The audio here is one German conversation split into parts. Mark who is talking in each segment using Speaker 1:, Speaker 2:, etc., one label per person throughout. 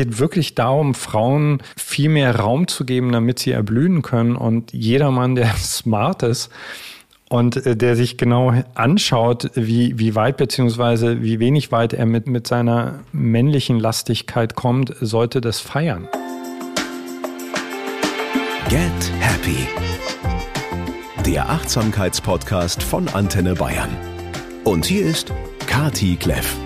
Speaker 1: geht wirklich darum, Frauen viel mehr Raum zu geben, damit sie erblühen können. Und jeder Mann, der smart ist, und äh, der sich genau anschaut, wie, wie weit beziehungsweise wie wenig weit er mit, mit seiner männlichen Lastigkeit kommt, sollte das feiern.
Speaker 2: Get Happy. Der Achtsamkeitspodcast von Antenne Bayern. Und hier ist Kati Kleff.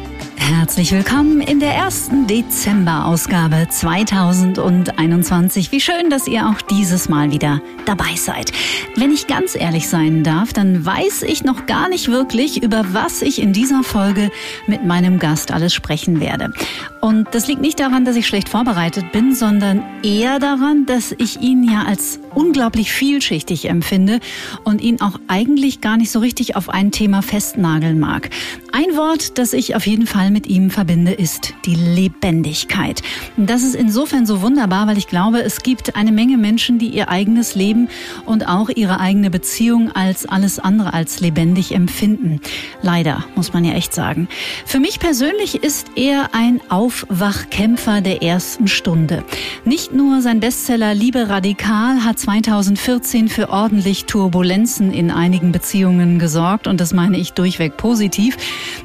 Speaker 3: Herzlich willkommen in der ersten Dezember-Ausgabe 2021. Wie schön, dass ihr auch dieses Mal wieder dabei seid. Wenn ich ganz ehrlich sein darf, dann weiß ich noch gar nicht wirklich, über was ich in dieser Folge mit meinem Gast alles sprechen werde. Und das liegt nicht daran, dass ich schlecht vorbereitet bin, sondern eher daran, dass ich ihn ja als unglaublich vielschichtig empfinde und ihn auch eigentlich gar nicht so richtig auf ein Thema festnageln mag. Ein Wort, das ich auf jeden Fall mit ihm verbinde, ist die Lebendigkeit. Das ist insofern so wunderbar, weil ich glaube, es gibt eine Menge Menschen, die ihr eigenes Leben und auch ihre eigene Beziehung als alles andere als lebendig empfinden. Leider, muss man ja echt sagen. Für mich persönlich ist er ein Aufwachkämpfer der ersten Stunde. Nicht nur sein Bestseller Liebe radikal hat 2014 für ordentlich Turbulenzen in einigen Beziehungen gesorgt und das meine ich durchweg positiv,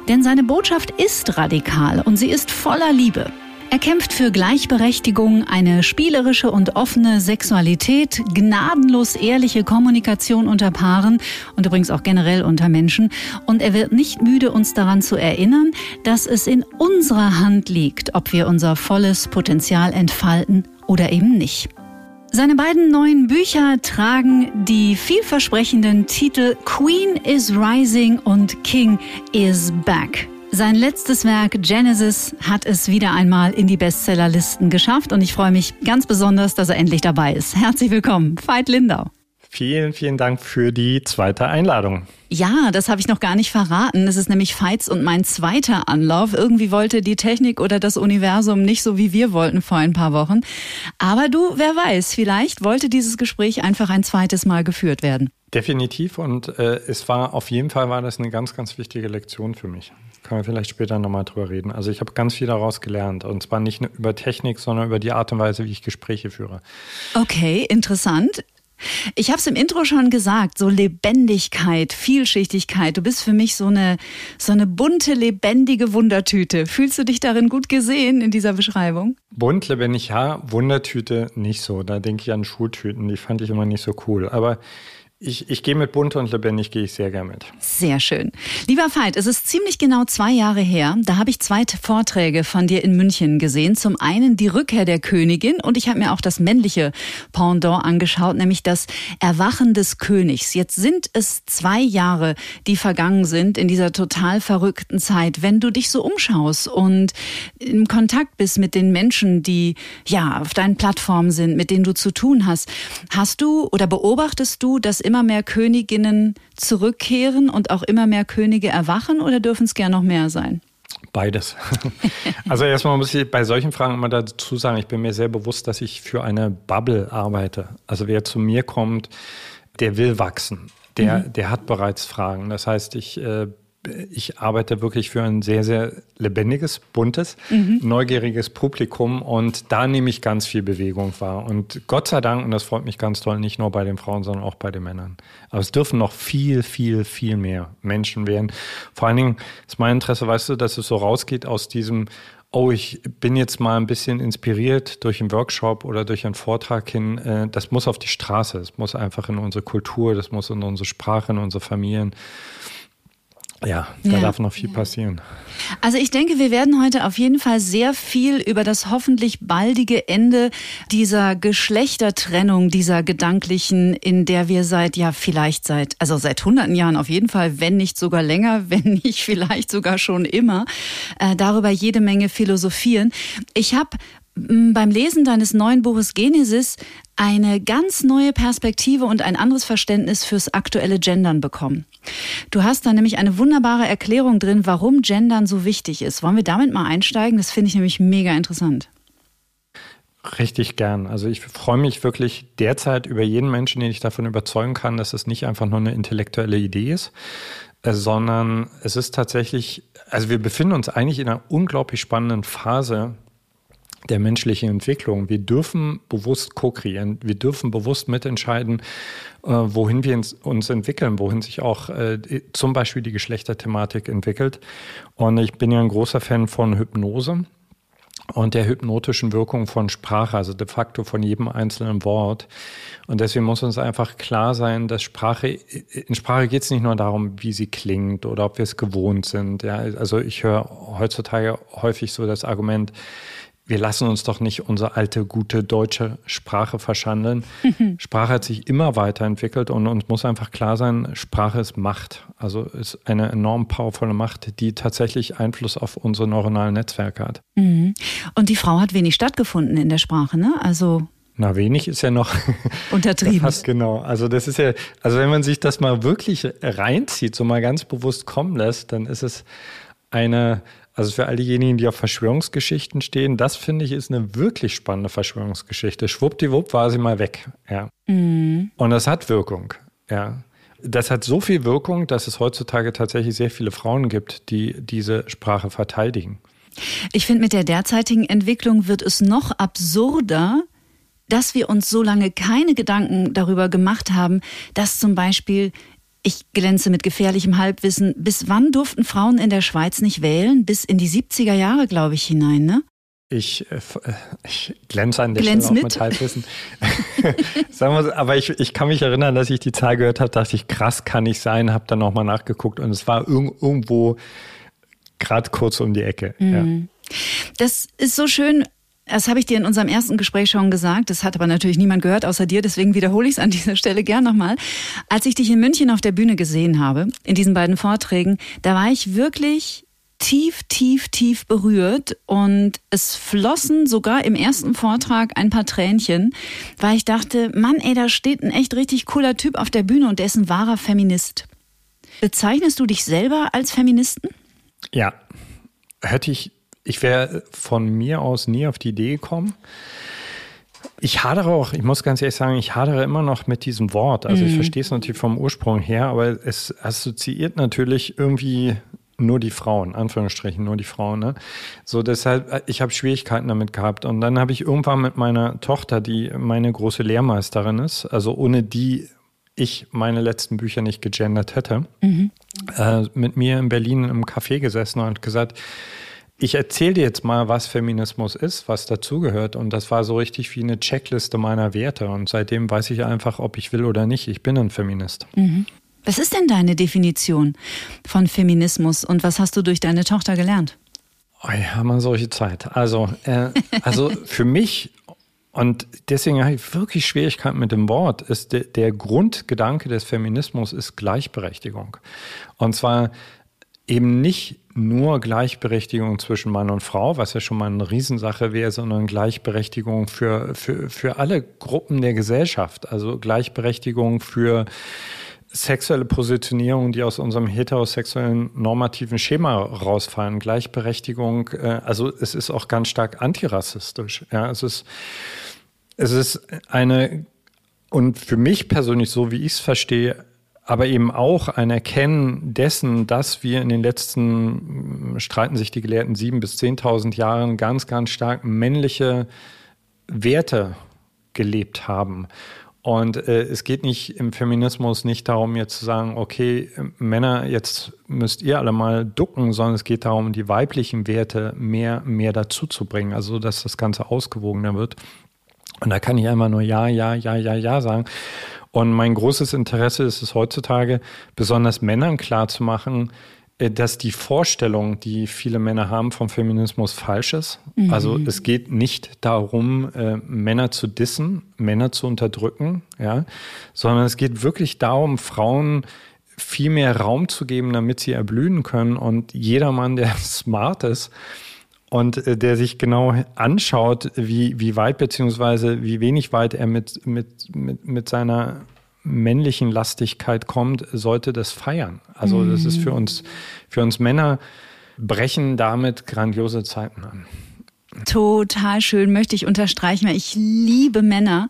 Speaker 3: denn seine Botschaft ist radikal und sie ist voller Liebe. Er kämpft für Gleichberechtigung, eine spielerische und offene Sexualität, gnadenlos ehrliche Kommunikation unter Paaren und übrigens auch generell unter Menschen. Und er wird nicht müde, uns daran zu erinnern, dass es in unserer Hand liegt, ob wir unser volles Potenzial entfalten oder eben nicht. Seine beiden neuen Bücher tragen die vielversprechenden Titel Queen is Rising und King is Back. Sein letztes Werk Genesis hat es wieder einmal in die Bestsellerlisten geschafft und ich freue mich ganz besonders, dass er endlich dabei ist. Herzlich willkommen, Veit Lindau.
Speaker 1: Vielen, vielen Dank für die zweite Einladung.
Speaker 3: Ja, das habe ich noch gar nicht verraten. Es ist nämlich Veits und mein zweiter Anlauf. Irgendwie wollte die Technik oder das Universum nicht so, wie wir wollten vor ein paar Wochen. Aber du, wer weiß, vielleicht wollte dieses Gespräch einfach ein zweites Mal geführt werden.
Speaker 1: Definitiv und äh, es war auf jeden Fall war das eine ganz, ganz wichtige Lektion für mich können wir vielleicht später nochmal drüber reden. Also ich habe ganz viel daraus gelernt. Und zwar nicht nur über Technik, sondern über die Art und Weise, wie ich Gespräche führe.
Speaker 3: Okay, interessant. Ich habe es im Intro schon gesagt, so Lebendigkeit, Vielschichtigkeit. Du bist für mich so eine, so eine bunte, lebendige Wundertüte. Fühlst du dich darin gut gesehen in dieser Beschreibung?
Speaker 1: Bunt, lebendig, ja. Wundertüte nicht so. Da denke ich an Schultüten. Die fand ich immer nicht so cool. Aber ich, ich gehe mit bunt und lebendig gehe ich sehr gern mit.
Speaker 3: Sehr schön. Lieber Veit, es ist ziemlich genau zwei Jahre her. Da habe ich zwei Vorträge von dir in München gesehen. Zum einen die Rückkehr der Königin und ich habe mir auch das männliche Pendant angeschaut, nämlich das Erwachen des Königs. Jetzt sind es zwei Jahre, die vergangen sind in dieser total verrückten Zeit. Wenn du dich so umschaust und in Kontakt bist mit den Menschen, die ja auf deinen Plattformen sind, mit denen du zu tun hast, hast du oder beobachtest du, dass immer mehr Königinnen zurückkehren und auch immer mehr Könige erwachen oder dürfen es gern noch mehr sein?
Speaker 1: Beides. Also erstmal muss ich bei solchen Fragen immer dazu sagen, ich bin mir sehr bewusst, dass ich für eine Bubble arbeite. Also wer zu mir kommt, der will wachsen. Der, mhm. der hat bereits Fragen. Das heißt, ich äh, ich arbeite wirklich für ein sehr, sehr lebendiges, buntes, mhm. neugieriges Publikum und da nehme ich ganz viel Bewegung wahr. Und Gott sei Dank, und das freut mich ganz toll, nicht nur bei den Frauen, sondern auch bei den Männern. Aber es dürfen noch viel, viel, viel mehr Menschen werden. Vor allen Dingen ist mein Interesse, weißt du, dass es so rausgeht aus diesem, oh, ich bin jetzt mal ein bisschen inspiriert durch einen Workshop oder durch einen Vortrag hin. Äh, das muss auf die Straße, es muss einfach in unsere Kultur, das muss in unsere Sprache, in unsere Familien. Ja, da ja. darf noch viel passieren.
Speaker 3: Also ich denke, wir werden heute auf jeden Fall sehr viel über das hoffentlich baldige Ende dieser Geschlechtertrennung, dieser gedanklichen, in der wir seit, ja vielleicht seit, also seit hunderten Jahren auf jeden Fall, wenn nicht sogar länger, wenn nicht vielleicht sogar schon immer, äh, darüber jede Menge philosophieren. Ich habe beim Lesen deines neuen Buches Genesis eine ganz neue Perspektive und ein anderes Verständnis fürs aktuelle Gendern bekommen. Du hast da nämlich eine wunderbare Erklärung drin, warum Gendern so wichtig ist. Wollen wir damit mal einsteigen? Das finde ich nämlich mega interessant.
Speaker 1: Richtig gern. Also ich freue mich wirklich derzeit über jeden Menschen, den ich davon überzeugen kann, dass es nicht einfach nur eine intellektuelle Idee ist, äh, sondern es ist tatsächlich, also wir befinden uns eigentlich in einer unglaublich spannenden Phase der menschlichen Entwicklung. Wir dürfen bewusst ko-kreieren, wir dürfen bewusst mitentscheiden, äh, wohin wir uns entwickeln, wohin sich auch äh, zum Beispiel die Geschlechterthematik entwickelt. Und ich bin ja ein großer Fan von Hypnose und der hypnotischen Wirkung von Sprache, also de facto von jedem einzelnen Wort. Und deswegen muss uns einfach klar sein, dass Sprache, in Sprache geht es nicht nur darum, wie sie klingt oder ob wir es gewohnt sind. Ja, also ich höre heutzutage häufig so das Argument, wir lassen uns doch nicht unsere alte, gute deutsche Sprache verschandeln. Sprache hat sich immer weiterentwickelt und uns muss einfach klar sein, Sprache ist Macht. Also ist eine enorm powervolle Macht, die tatsächlich Einfluss auf unsere neuronalen Netzwerke hat.
Speaker 3: Mhm. Und die Frau hat wenig stattgefunden in der Sprache, ne? Also
Speaker 1: na, wenig ist ja noch
Speaker 3: untertrieben.
Speaker 1: Fast genau. Also das ist ja, also wenn man sich das mal wirklich reinzieht, so mal ganz bewusst kommen lässt, dann ist es eine also für all diejenigen, die auf Verschwörungsgeschichten stehen, das finde ich ist eine wirklich spannende Verschwörungsgeschichte. Schwuppdiwupp war sie mal weg. Ja. Mhm. Und das hat Wirkung. Ja. Das hat so viel Wirkung, dass es heutzutage tatsächlich sehr viele Frauen gibt, die diese Sprache verteidigen.
Speaker 3: Ich finde, mit der derzeitigen Entwicklung wird es noch absurder, dass wir uns so lange keine Gedanken darüber gemacht haben, dass zum Beispiel ich glänze mit gefährlichem Halbwissen. Bis wann durften Frauen in der Schweiz nicht wählen? Bis in die 70er Jahre, glaube ich, hinein, ne?
Speaker 1: Ich, äh, äh, ich glänze an der Glänz Stelle auch mit, mit Halbwissen. Sagen wir, aber ich, ich kann mich erinnern, dass ich die Zahl gehört habe, dachte ich, krass kann ich sein, habe dann nochmal nachgeguckt und es war irg irgendwo gerade kurz um die Ecke. Mhm.
Speaker 3: Ja. Das ist so schön, das habe ich dir in unserem ersten Gespräch schon gesagt. Das hat aber natürlich niemand gehört außer dir. Deswegen wiederhole ich es an dieser Stelle gern nochmal. Als ich dich in München auf der Bühne gesehen habe, in diesen beiden Vorträgen, da war ich wirklich tief, tief, tief berührt und es flossen sogar im ersten Vortrag ein paar Tränchen, weil ich dachte, Mann, ey, da steht ein echt richtig cooler Typ auf der Bühne und der ist ein wahrer Feminist. Bezeichnest du dich selber als Feministen?
Speaker 1: Ja, hätte ich ich wäre von mir aus nie auf die Idee gekommen. Ich hadere auch, ich muss ganz ehrlich sagen, ich hadere immer noch mit diesem Wort. Also ich mhm. verstehe es natürlich vom Ursprung her, aber es assoziiert natürlich irgendwie nur die Frauen, Anführungsstrichen nur die Frauen. Ne? So deshalb, ich habe Schwierigkeiten damit gehabt. Und dann habe ich irgendwann mit meiner Tochter, die meine große Lehrmeisterin ist, also ohne die ich meine letzten Bücher nicht gegendert hätte, mhm. äh, mit mir in Berlin im Café gesessen und gesagt, ich erzähle dir jetzt mal, was Feminismus ist, was dazugehört. Und das war so richtig wie eine Checkliste meiner Werte. Und seitdem weiß ich einfach, ob ich will oder nicht. Ich bin ein Feminist.
Speaker 3: Mhm. Was ist denn deine Definition von Feminismus und was hast du durch deine Tochter gelernt?
Speaker 1: Oh ja, wir solche Zeit. Also, äh, also für mich und deswegen habe ich wirklich Schwierigkeiten mit dem Wort. Ist der, der Grundgedanke des Feminismus ist Gleichberechtigung. Und zwar eben nicht nur Gleichberechtigung zwischen Mann und Frau, was ja schon mal eine Riesensache wäre, sondern Gleichberechtigung für, für, für alle Gruppen der Gesellschaft. Also Gleichberechtigung für sexuelle Positionierung, die aus unserem heterosexuellen normativen Schema rausfallen. Gleichberechtigung, äh, also es ist auch ganz stark antirassistisch. Ja, es ist, es ist eine, und für mich persönlich, so wie ich es verstehe, aber eben auch ein Erkennen dessen, dass wir in den letzten, streiten sich die Gelehrten, sieben bis zehntausend Jahren ganz, ganz stark männliche Werte gelebt haben. Und äh, es geht nicht im Feminismus nicht darum, jetzt zu sagen, okay, Männer, jetzt müsst ihr alle mal ducken, sondern es geht darum, die weiblichen Werte mehr, mehr dazu zu bringen, also dass das Ganze ausgewogener wird. Und da kann ich einmal nur Ja, Ja, Ja, Ja, Ja sagen. Und mein großes Interesse ist es heutzutage, besonders Männern klarzumachen, äh, dass die Vorstellung, die viele Männer haben vom Feminismus, falsch ist. Mhm. Also es geht nicht darum, äh, Männer zu dissen, Männer zu unterdrücken, ja, sondern es geht wirklich darum, Frauen viel mehr Raum zu geben, damit sie erblühen können. Und jeder Mann, der smart ist, und äh, der sich genau anschaut, wie, wie weit beziehungsweise wie wenig weit er mit, mit, mit, mit seiner männlichen Lastigkeit kommt, sollte das feiern. Also mhm. das ist für uns, für uns Männer brechen damit grandiose Zeiten an.
Speaker 3: Total schön, möchte ich unterstreichen, weil ich liebe Männer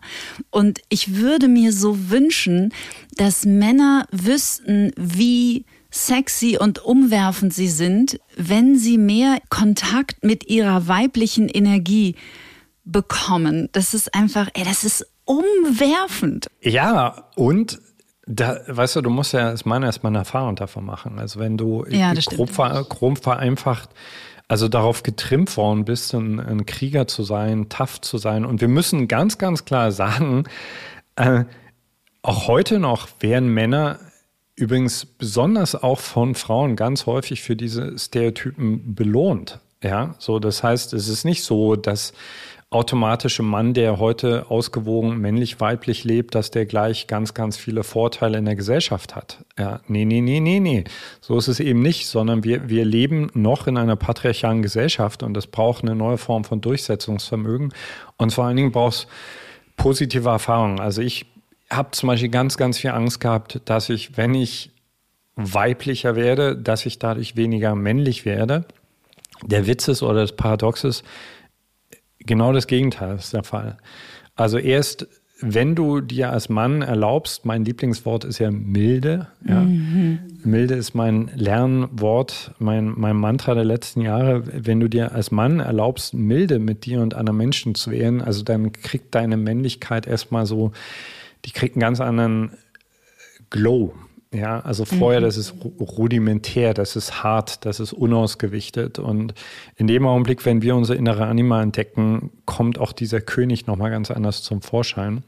Speaker 3: und ich würde mir so wünschen, dass Männer wüssten, wie sexy und umwerfend sie sind, wenn sie mehr Kontakt mit ihrer weiblichen Energie bekommen. Das ist einfach, ey, das ist umwerfend.
Speaker 1: Ja, und da, weißt du, du musst ja als Mann erstmal eine Erfahrung davon machen. Also wenn du
Speaker 3: ja,
Speaker 1: grob, ver, grob vereinfacht also darauf getrimmt worden bist, ein, ein, Krieger zu sein, tough zu sein. Und wir müssen ganz, ganz klar sagen, äh, auch heute noch werden Männer übrigens besonders auch von Frauen ganz häufig für diese Stereotypen belohnt. Ja, so das heißt, es ist nicht so, dass automatische Mann, der heute ausgewogen männlich-weiblich lebt, dass der gleich ganz, ganz viele Vorteile in der Gesellschaft hat. Ja, nee, nee, nee, nee, nee. So ist es eben nicht, sondern wir, wir leben noch in einer patriarchalen Gesellschaft und das braucht eine neue Form von Durchsetzungsvermögen. Und vor allen Dingen braucht es positive Erfahrungen. Also ich habe zum Beispiel ganz, ganz viel Angst gehabt, dass ich, wenn ich weiblicher werde, dass ich dadurch weniger männlich werde. Der Witz ist oder das Paradox ist, Genau das Gegenteil ist der Fall. Also erst, wenn du dir als Mann erlaubst, mein Lieblingswort ist ja milde. Ja? Mhm. Milde ist mein Lernwort, mein, mein Mantra der letzten Jahre. Wenn du dir als Mann erlaubst, milde mit dir und anderen Menschen zu werden, also dann kriegt deine Männlichkeit erstmal so, die kriegt einen ganz anderen Glow. Ja, also vorher, mhm. das ist rudimentär, das ist hart, das ist unausgewichtet. Und in dem Augenblick, wenn wir unsere innere Anima entdecken, kommt auch dieser König nochmal ganz anders zum Vorschein.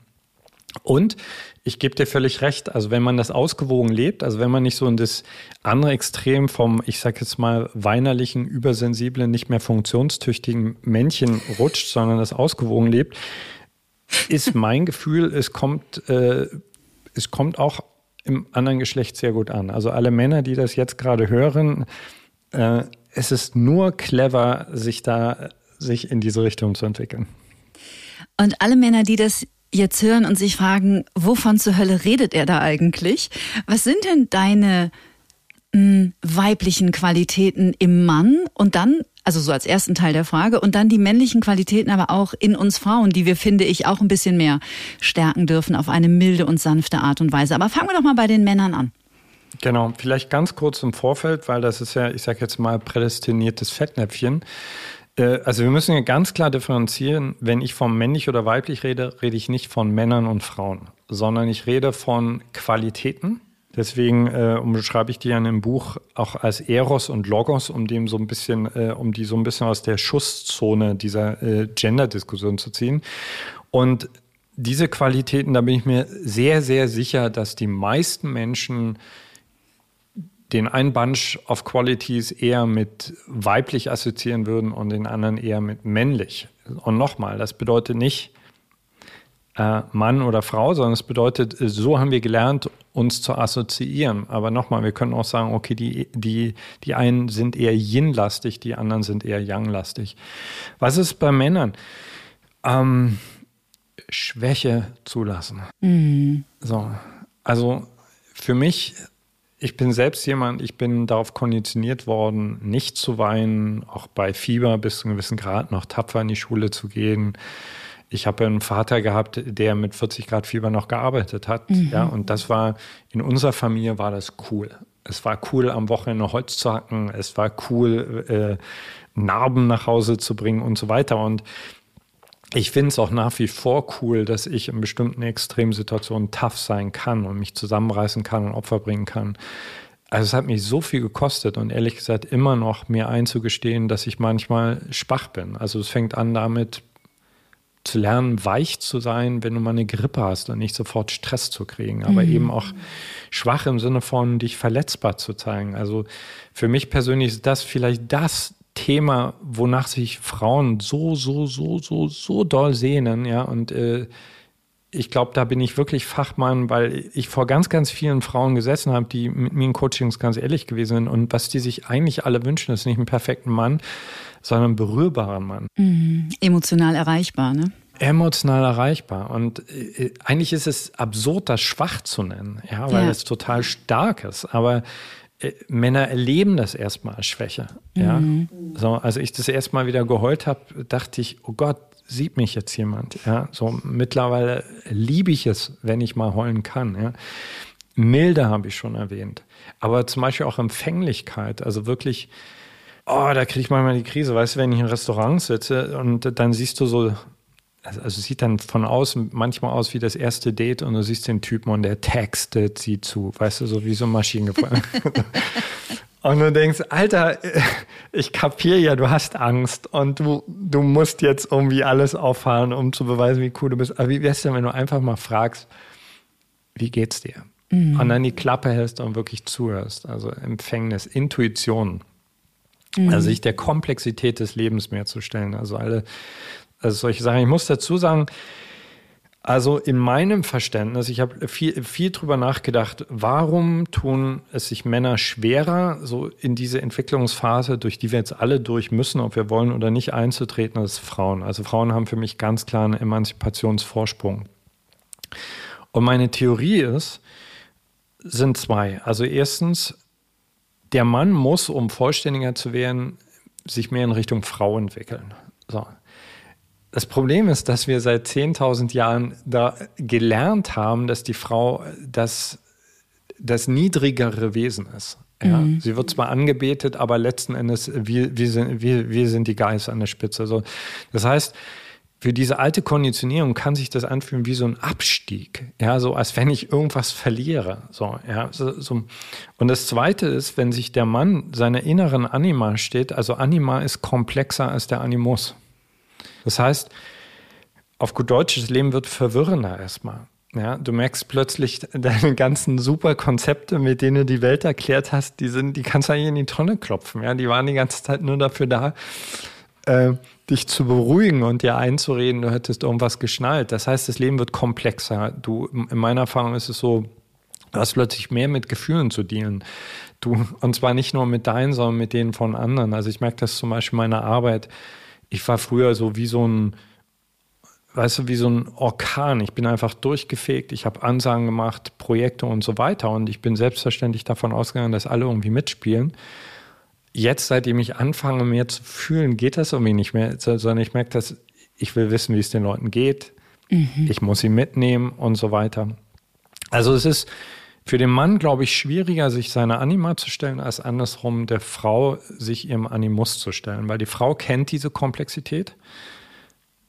Speaker 1: Und ich gebe dir völlig recht, also wenn man das ausgewogen lebt, also wenn man nicht so in das andere Extrem vom, ich sag jetzt mal, weinerlichen, übersensiblen, nicht mehr funktionstüchtigen Männchen rutscht, sondern das ausgewogen lebt, ist mein Gefühl, es kommt, äh, es kommt auch im anderen Geschlecht sehr gut an. Also alle Männer, die das jetzt gerade hören, äh, es ist nur clever, sich da sich in diese Richtung zu entwickeln.
Speaker 3: Und alle Männer, die das jetzt hören und sich fragen, wovon zur Hölle redet er da eigentlich? Was sind denn deine hm, weiblichen Qualitäten im Mann? Und dann also so als ersten Teil der Frage. Und dann die männlichen Qualitäten aber auch in uns Frauen, die wir, finde ich, auch ein bisschen mehr stärken dürfen auf eine milde und sanfte Art und Weise. Aber fangen wir doch mal bei den Männern an.
Speaker 1: Genau, vielleicht ganz kurz im Vorfeld, weil das ist ja, ich sage jetzt mal, prädestiniertes Fettnäpfchen. Äh, also wir müssen ja ganz klar differenzieren, wenn ich von männlich oder weiblich rede, rede ich nicht von Männern und Frauen, sondern ich rede von Qualitäten Deswegen äh, umschreibe ich die ja in dem Buch auch als Eros und Logos, um dem so ein bisschen, äh, um die so ein bisschen aus der Schusszone dieser äh, Gender-Diskussion zu ziehen. Und diese Qualitäten, da bin ich mir sehr, sehr sicher, dass die meisten Menschen den einen Bunch of Qualities eher mit weiblich assoziieren würden und den anderen eher mit männlich. Und nochmal, das bedeutet nicht, äh, Mann oder Frau, sondern es bedeutet, äh, so haben wir gelernt, uns zu assoziieren. Aber nochmal, wir können auch sagen, okay, die, die, die einen sind eher Yin-lastig, die anderen sind eher Yang-lastig. Was ist bei Männern? Ähm, Schwäche zulassen. Mhm. So, also für mich, ich bin selbst jemand, ich bin darauf konditioniert worden, nicht zu weinen, auch bei Fieber bis zu einem gewissen Grad noch tapfer in die Schule zu gehen ich habe einen Vater gehabt, der mit 40 Grad Fieber noch gearbeitet hat. Mhm. Ja, und das war, in unserer Familie war das cool. Es war cool, am Wochenende Holz zu hacken. Es war cool, äh, Narben nach Hause zu bringen und so weiter. Und ich finde es auch nach wie vor cool, dass ich in bestimmten Extremsituationen tough sein kann und mich zusammenreißen kann und Opfer bringen kann. Also es hat mich so viel gekostet und ehrlich gesagt immer noch mir einzugestehen, dass ich manchmal schwach bin. Also es fängt an damit, zu lernen, weich zu sein, wenn du mal eine Grippe hast und nicht sofort Stress zu kriegen, aber mhm. eben auch schwach im Sinne von dich verletzbar zu zeigen. Also für mich persönlich ist das vielleicht das Thema, wonach sich Frauen so, so, so, so, so doll sehnen, ja, und äh, ich glaube, da bin ich wirklich Fachmann, weil ich vor ganz, ganz vielen Frauen gesessen habe, die mit mir in Coachings ganz ehrlich gewesen sind. Und was die sich eigentlich alle wünschen, ist nicht einen perfekten Mann, sondern einen berührbaren Mann.
Speaker 3: Mhm. Emotional erreichbar, ne?
Speaker 1: Emotional erreichbar. Und äh, eigentlich ist es absurd, das schwach zu nennen, ja, weil ja. es total stark ist. Aber äh, Männer erleben das erstmal als Schwäche. Ja? Mhm. So, als ich das erstmal wieder geheult habe, dachte ich, oh Gott, sieht mich jetzt jemand. Ja? So mittlerweile liebe ich es, wenn ich mal heulen kann. Ja? Milde habe ich schon erwähnt. Aber zum Beispiel auch Empfänglichkeit, also wirklich oh, da kriege ich manchmal die Krise, weißt du, wenn ich in Restaurants sitze und dann siehst du so also, also sieht dann von außen manchmal aus wie das erste Date und du siehst den Typen und der textet sie zu, weißt du, so wie so ein Maschinengewehr. und du denkst, Alter, ich kapiere ja, du hast Angst und du, du musst jetzt irgendwie alles auffahren, um zu beweisen, wie cool du bist. Aber wie wär's denn, wenn du einfach mal fragst, wie geht's dir? Mhm. Und dann die Klappe hältst und wirklich zuhörst. Also Empfängnis, Intuition. Mhm. Also sich der Komplexität des Lebens mehr zu stellen. Also alle also solche Sachen. Ich muss dazu sagen, also in meinem Verständnis, ich habe viel, viel drüber nachgedacht, warum tun es sich Männer schwerer, so in diese Entwicklungsphase, durch die wir jetzt alle durch müssen, ob wir wollen oder nicht, einzutreten als Frauen. Also Frauen haben für mich ganz klar einen Emanzipationsvorsprung. Und meine Theorie ist, sind zwei. Also erstens, der Mann muss, um vollständiger zu werden, sich mehr in Richtung Frau entwickeln. So. Das Problem ist, dass wir seit 10.000 Jahren da gelernt haben, dass die Frau das, das niedrigere Wesen ist. Ja, mhm. Sie wird zwar angebetet, aber letzten Endes, wir, wir, sind, wir, wir sind die Geister an der Spitze. So, das heißt, für diese alte Konditionierung kann sich das anfühlen wie so ein Abstieg, ja, so als wenn ich irgendwas verliere, so, ja, so, so. Und das Zweite ist, wenn sich der Mann seiner inneren Anima steht, also Anima ist komplexer als der Animus. Das heißt, auf gut Deutsch, das Leben wird verwirrender erstmal. Ja, du merkst plötzlich deine ganzen super Konzepte, mit denen du die Welt erklärt hast, die sind, die kannst du eigentlich in die Tonne klopfen. Ja, die waren die ganze Zeit nur dafür da, äh, dich zu beruhigen und dir einzureden, du hättest irgendwas geschnallt. Das heißt, das Leben wird komplexer. Du, in meiner Erfahrung ist es so, du hast plötzlich mehr mit Gefühlen zu dealen. Du, und zwar nicht nur mit deinen, sondern mit denen von anderen. Also ich merke das zum Beispiel in meiner Arbeit ich war früher so wie so ein, weißt du, wie so ein Orkan. Ich bin einfach durchgefegt, ich habe Ansagen gemacht, Projekte und so weiter. Und ich bin selbstverständlich davon ausgegangen, dass alle irgendwie mitspielen. Jetzt, seitdem ich anfange, mehr zu fühlen, geht das irgendwie nicht mehr, sondern ich merke, dass ich will wissen, wie es den Leuten geht. Mhm. Ich muss sie mitnehmen und so weiter. Also es ist, für den Mann, glaube ich, schwieriger, sich seiner Anima zu stellen, als andersrum der Frau sich ihrem Animus zu stellen, weil die Frau kennt diese Komplexität.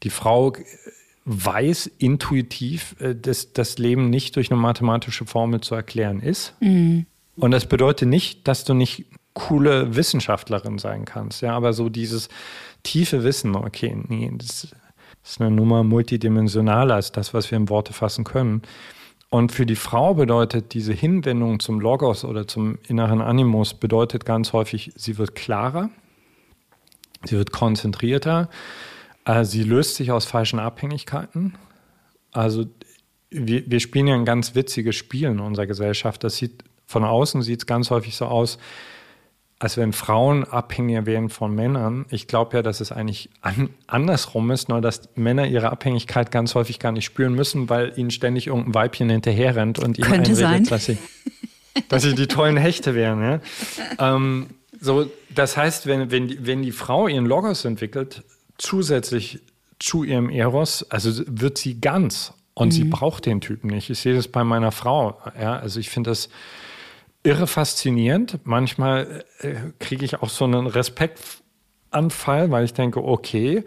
Speaker 1: Die Frau weiß intuitiv, äh, dass das Leben nicht durch eine mathematische Formel zu erklären ist. Mhm. Und das bedeutet nicht, dass du nicht coole Wissenschaftlerin sein kannst. Ja, aber so dieses tiefe Wissen, okay, nee, das ist eine Nummer multidimensionaler als das, was wir in Worte fassen können. Und für die Frau bedeutet diese Hinwendung zum Logos oder zum inneren Animus bedeutet ganz häufig, sie wird klarer, sie wird konzentrierter, äh, sie löst sich aus falschen Abhängigkeiten. Also wir, wir spielen ja ein ganz witziges Spiel in unserer Gesellschaft. Das sieht von außen sieht es ganz häufig so aus, als wenn Frauen abhängiger werden von Männern. Ich glaube ja, dass es eigentlich an, andersrum ist, nur dass Männer ihre Abhängigkeit ganz häufig gar nicht spüren müssen, weil ihnen ständig irgendein Weibchen hinterher rennt und ihnen
Speaker 3: Könnte einredet,
Speaker 1: dass sie, dass sie die tollen Hechte wären. Ja? Ähm, so, das heißt, wenn, wenn, die, wenn die Frau ihren Logos entwickelt, zusätzlich zu ihrem Eros, also wird sie ganz und mhm. sie braucht den Typen nicht. Ich sehe das bei meiner Frau. Ja? Also ich finde das irre faszinierend. Manchmal äh, kriege ich auch so einen Respektanfall, weil ich denke, okay,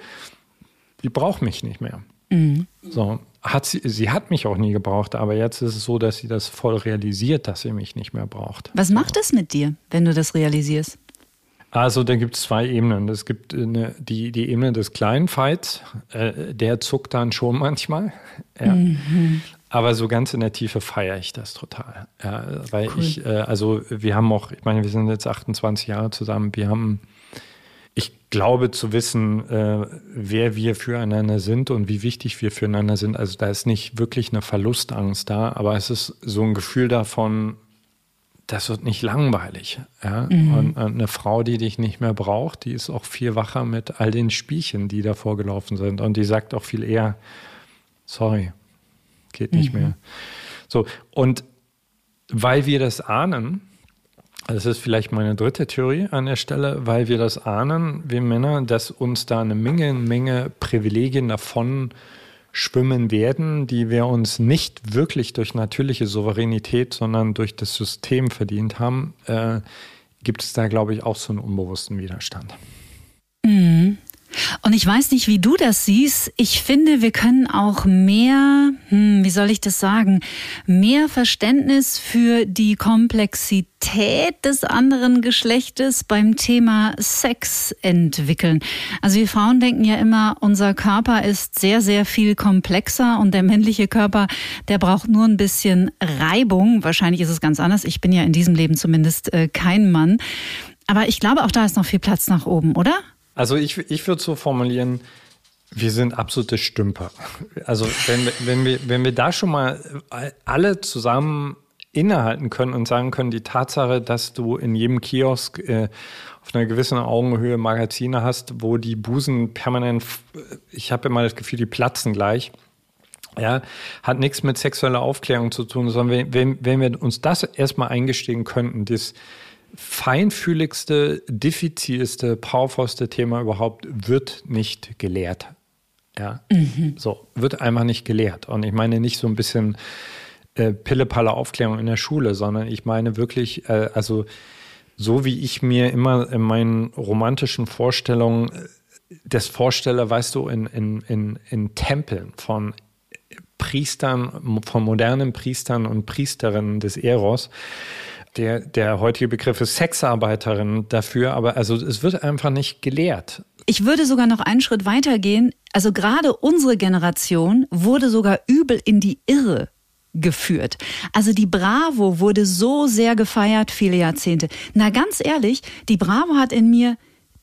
Speaker 1: die braucht mich nicht mehr. Mhm. So, hat sie, sie hat mich auch nie gebraucht, aber jetzt ist es so, dass sie das voll realisiert, dass sie mich nicht mehr braucht.
Speaker 3: Was macht es mit dir, wenn du das realisierst?
Speaker 1: Also da gibt es zwei Ebenen. Es gibt eine, die, die Ebene des kleinen Fights, äh, der zuckt dann schon manchmal. Ja. Mhm. Aber so ganz in der Tiefe feiere ich das total. Ja, weil cool. ich, äh, also wir haben auch, ich meine, wir sind jetzt 28 Jahre zusammen, wir haben, ich glaube zu wissen, äh, wer wir füreinander sind und wie wichtig wir füreinander sind. Also da ist nicht wirklich eine Verlustangst da, aber es ist so ein Gefühl davon, das wird nicht langweilig. Ja? Mhm. Und, und eine Frau, die dich nicht mehr braucht, die ist auch viel wacher mit all den Spielchen, die da vorgelaufen sind. Und die sagt auch viel eher, sorry, geht nicht mhm. mehr. So, und weil wir das ahnen, das ist vielleicht meine dritte Theorie an der Stelle, weil wir das ahnen, wir Männer, dass uns da eine Menge, Menge Privilegien davon schwimmen werden, die wir uns nicht wirklich durch natürliche Souveränität, sondern durch das System verdient haben, äh, gibt es da, glaube ich, auch so einen unbewussten Widerstand.
Speaker 3: Mhm. Und ich weiß nicht, wie du das siehst. Ich finde, wir können auch mehr, hm, wie soll ich das sagen, mehr Verständnis für die Komplexität des anderen Geschlechtes beim Thema Sex entwickeln. Also wir Frauen denken ja immer, unser Körper ist sehr, sehr viel komplexer und der männliche Körper, der braucht nur ein bisschen Reibung. Wahrscheinlich ist es ganz anders. Ich bin ja in diesem Leben zumindest äh, kein Mann. Aber ich glaube, auch da ist noch viel Platz nach oben, oder?
Speaker 1: Also ich, ich würde so formulieren, wir sind absolute Stümper. Also wenn, wenn, wir, wenn wir da schon mal alle zusammen innehalten können und sagen können, die Tatsache, dass du in jedem Kiosk äh, auf einer gewissen Augenhöhe Magazine hast, wo die Busen permanent, ich habe immer das Gefühl, die platzen gleich. Ja, hat nichts mit sexueller Aufklärung zu tun, sondern wenn, wenn wir uns das erstmal eingestehen könnten, das, feinfühligste, diffizilste, powervollste Thema überhaupt wird nicht gelehrt. Ja, mhm. so wird einfach nicht gelehrt. Und ich meine nicht so ein bisschen äh, Pille-Palle Aufklärung in der Schule, sondern ich meine wirklich, äh, also so wie ich mir immer in meinen romantischen Vorstellungen äh, das vorstelle, weißt du, in, in, in, in Tempeln von Priestern, von modernen Priestern und Priesterinnen des Eros, der, der heutige Begriff ist Sexarbeiterin dafür, aber also es wird einfach nicht gelehrt.
Speaker 3: Ich würde sogar noch einen Schritt weiter gehen. Also gerade unsere Generation wurde sogar übel in die Irre geführt. Also die Bravo wurde so sehr gefeiert viele Jahrzehnte. Na ganz ehrlich, die Bravo hat in mir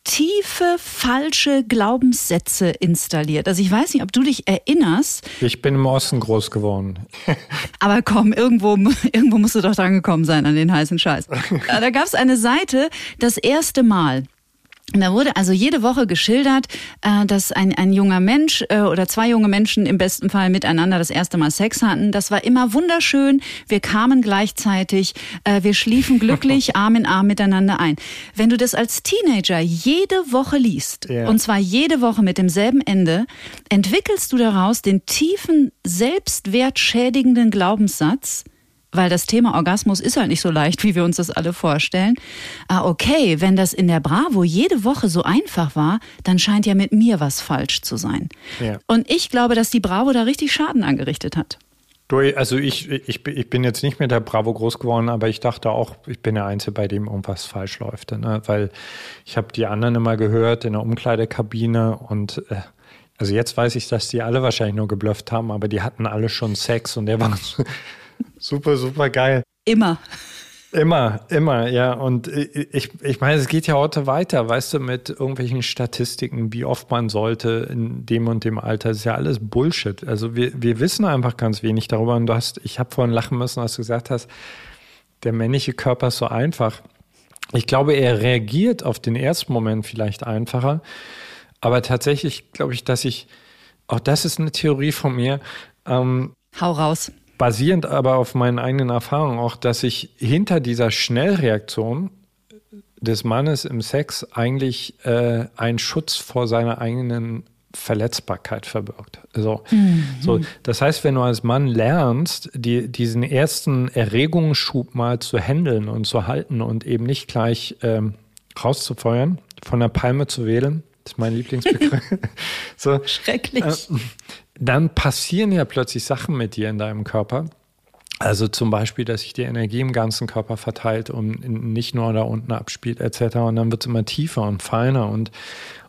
Speaker 3: tiefe falsche Glaubenssätze installiert. Also ich weiß nicht, ob du dich erinnerst.
Speaker 1: Ich bin im Osten groß geworden.
Speaker 3: Aber komm, irgendwo, irgendwo musst du doch dran gekommen sein an den heißen Scheiß. Da gab es eine Seite, das erste Mal. Und da wurde also jede Woche geschildert, äh, dass ein, ein junger Mensch äh, oder zwei junge Menschen im besten Fall miteinander das erste Mal Sex hatten. Das war immer wunderschön. Wir kamen gleichzeitig, äh, wir schliefen glücklich Arm in Arm miteinander ein. Wenn du das als Teenager jede Woche liest, ja. und zwar jede Woche mit demselben Ende, entwickelst du daraus den tiefen, selbstwertschädigenden Glaubenssatz, weil das Thema Orgasmus ist halt nicht so leicht, wie wir uns das alle vorstellen. Ah, okay, wenn das in der Bravo jede Woche so einfach war, dann scheint ja mit mir was falsch zu sein. Ja. Und ich glaube, dass die Bravo da richtig Schaden angerichtet hat.
Speaker 1: Also ich, ich, ich bin jetzt nicht mehr der Bravo groß geworden, aber ich dachte auch, ich bin der Einzige, bei dem irgendwas falsch läuft. Ne? Weil ich habe die anderen immer gehört in der Umkleidekabine und äh, also jetzt weiß ich, dass die alle wahrscheinlich nur geblufft haben, aber die hatten alle schon Sex und der war Super, super geil.
Speaker 3: Immer.
Speaker 1: Immer, immer, ja. Und ich, ich meine, es geht ja heute weiter, weißt du, mit irgendwelchen Statistiken, wie oft man sollte in dem und dem Alter. Das ist ja alles Bullshit. Also wir, wir wissen einfach ganz wenig darüber. Und du hast, ich habe vorhin lachen müssen, als du gesagt hast, der männliche Körper ist so einfach. Ich glaube, er reagiert auf den ersten Moment vielleicht einfacher. Aber tatsächlich glaube ich, dass ich, auch das ist eine Theorie von mir.
Speaker 3: Ähm, Hau raus
Speaker 1: basierend aber auf meinen eigenen Erfahrungen auch, dass sich hinter dieser Schnellreaktion des Mannes im Sex eigentlich äh, ein Schutz vor seiner eigenen Verletzbarkeit verbirgt. So. Mhm. so, das heißt, wenn du als Mann lernst, die, diesen ersten Erregungsschub mal zu handeln und zu halten und eben nicht gleich ähm, rauszufeuern, von der Palme zu wählen, das ist mein Lieblingsbegriff.
Speaker 3: so, Schrecklich. Äh,
Speaker 1: dann passieren ja plötzlich Sachen mit dir in deinem Körper. Also zum Beispiel, dass sich die Energie im ganzen Körper verteilt und nicht nur da unten abspielt, etc. Und dann wird es immer tiefer und feiner. Und,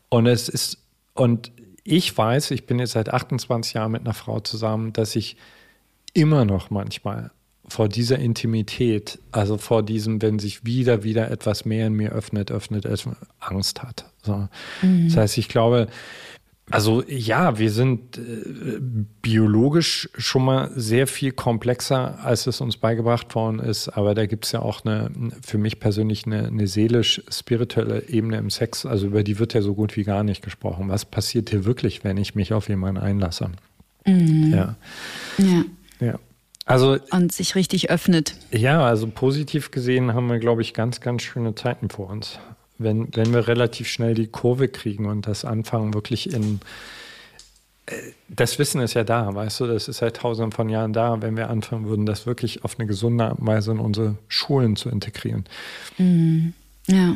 Speaker 1: und es ist, und ich weiß, ich bin jetzt seit 28 Jahren mit einer Frau zusammen, dass ich immer noch manchmal vor dieser Intimität, also vor diesem, wenn sich wieder, wieder etwas mehr in mir öffnet, öffnet, Angst hat. So. Mhm. Das heißt, ich glaube, also ja, wir sind äh, biologisch schon mal sehr viel komplexer, als es uns beigebracht worden ist. Aber da gibt es ja auch eine, für mich persönlich eine, eine seelisch-spirituelle Ebene im Sex. Also über die wird ja so gut wie gar nicht gesprochen. Was passiert hier wirklich, wenn ich mich auf jemanden einlasse? Mhm. Ja.
Speaker 3: Ja.
Speaker 1: Ja. Also,
Speaker 3: und sich richtig öffnet.
Speaker 1: Ja, also positiv gesehen haben wir, glaube ich, ganz, ganz schöne Zeiten vor uns wenn, wenn wir relativ schnell die Kurve kriegen und das anfangen, wirklich in äh, das Wissen ist ja da, weißt du, das ist seit tausenden von Jahren da, wenn wir anfangen würden, das wirklich auf eine gesunde Weise in unsere Schulen zu integrieren.
Speaker 3: Mhm. Ja.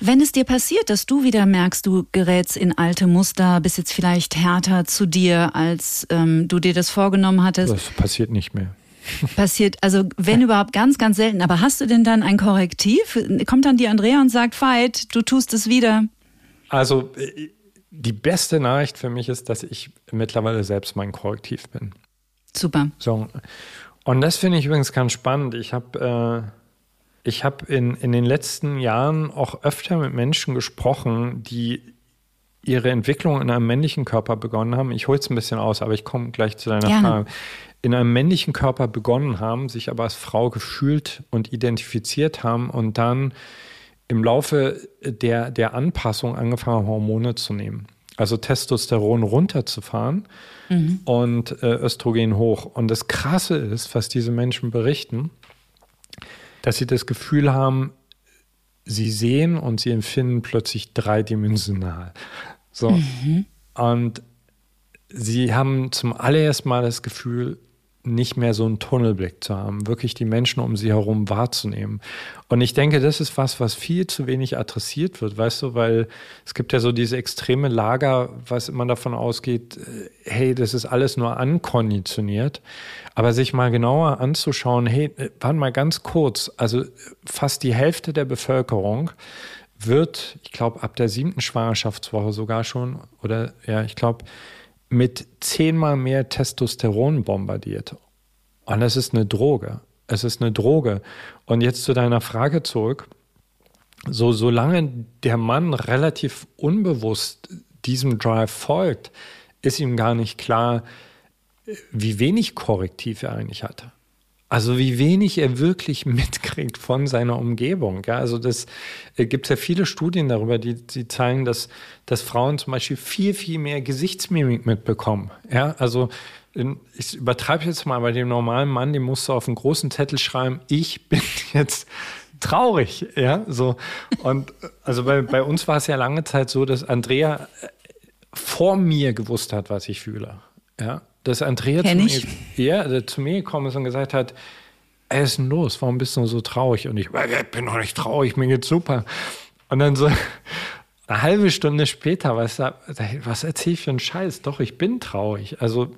Speaker 3: Wenn es dir passiert, dass du wieder merkst, du gerätst in alte Muster, bist jetzt vielleicht härter zu dir, als ähm, du dir das vorgenommen hattest.
Speaker 1: Das passiert nicht mehr.
Speaker 3: Passiert, also wenn überhaupt ganz, ganz selten. Aber hast du denn dann ein Korrektiv? Kommt dann die Andrea und sagt, Veit, du tust es wieder?
Speaker 1: Also die beste Nachricht für mich ist, dass ich mittlerweile selbst mein Korrektiv bin.
Speaker 3: Super.
Speaker 1: So. Und das finde ich übrigens ganz spannend. Ich habe äh, ich in, in den letzten Jahren auch öfter mit Menschen gesprochen, die ihre Entwicklung in einem männlichen Körper begonnen haben. Ich hole es ein bisschen aus, aber ich komme gleich zu deiner Gerne. Frage. In einem männlichen Körper begonnen haben, sich aber als Frau gefühlt und identifiziert haben und dann im Laufe der, der Anpassung angefangen haben, Hormone zu nehmen. Also Testosteron runterzufahren mhm. und äh, Östrogen hoch. Und das Krasse ist, was diese Menschen berichten, dass sie das Gefühl haben, sie sehen und sie empfinden plötzlich dreidimensional. So. Mhm. Und sie haben zum allerersten Mal das Gefühl, nicht mehr so einen Tunnelblick zu haben, wirklich die Menschen um sie herum wahrzunehmen. Und ich denke, das ist was, was viel zu wenig adressiert wird, weißt du, weil es gibt ja so diese extreme Lager, was immer davon ausgeht, äh, hey, das ist alles nur ankonditioniert. Aber sich mal genauer anzuschauen, hey, äh, warte mal ganz kurz, also fast die Hälfte der Bevölkerung wird, ich glaube, ab der siebten Schwangerschaftswoche sogar schon, oder ja, ich glaube, mit zehnmal mehr Testosteron bombardiert. Und es ist eine Droge. Es ist eine Droge. Und jetzt zu deiner Frage zurück. So, solange der Mann relativ unbewusst diesem Drive folgt, ist ihm gar nicht klar, wie wenig Korrektiv er eigentlich hatte. Also wie wenig er wirklich mitkriegt von seiner Umgebung. Ja, also das äh, gibt ja viele Studien darüber, die, die zeigen, dass, dass Frauen zum Beispiel viel, viel mehr Gesichtsmimik mitbekommen. Ja, also ich übertreibe jetzt mal bei dem normalen Mann, dem musst du auf einen großen Zettel schreiben, ich bin jetzt traurig. Ja, so. Und also bei, bei uns war es ja lange Zeit so, dass Andrea äh, vor mir gewusst hat, was ich fühle. Ja, dass Andrea zu mir, ja, zu mir gekommen ist und gesagt hat, ey, was ist denn los? Warum bist du so traurig? Und ich, ich bin doch nicht traurig, mir geht's super. Und dann so eine halbe Stunde später, was, was erzähle ich für einen Scheiß? Doch, ich bin traurig. Also,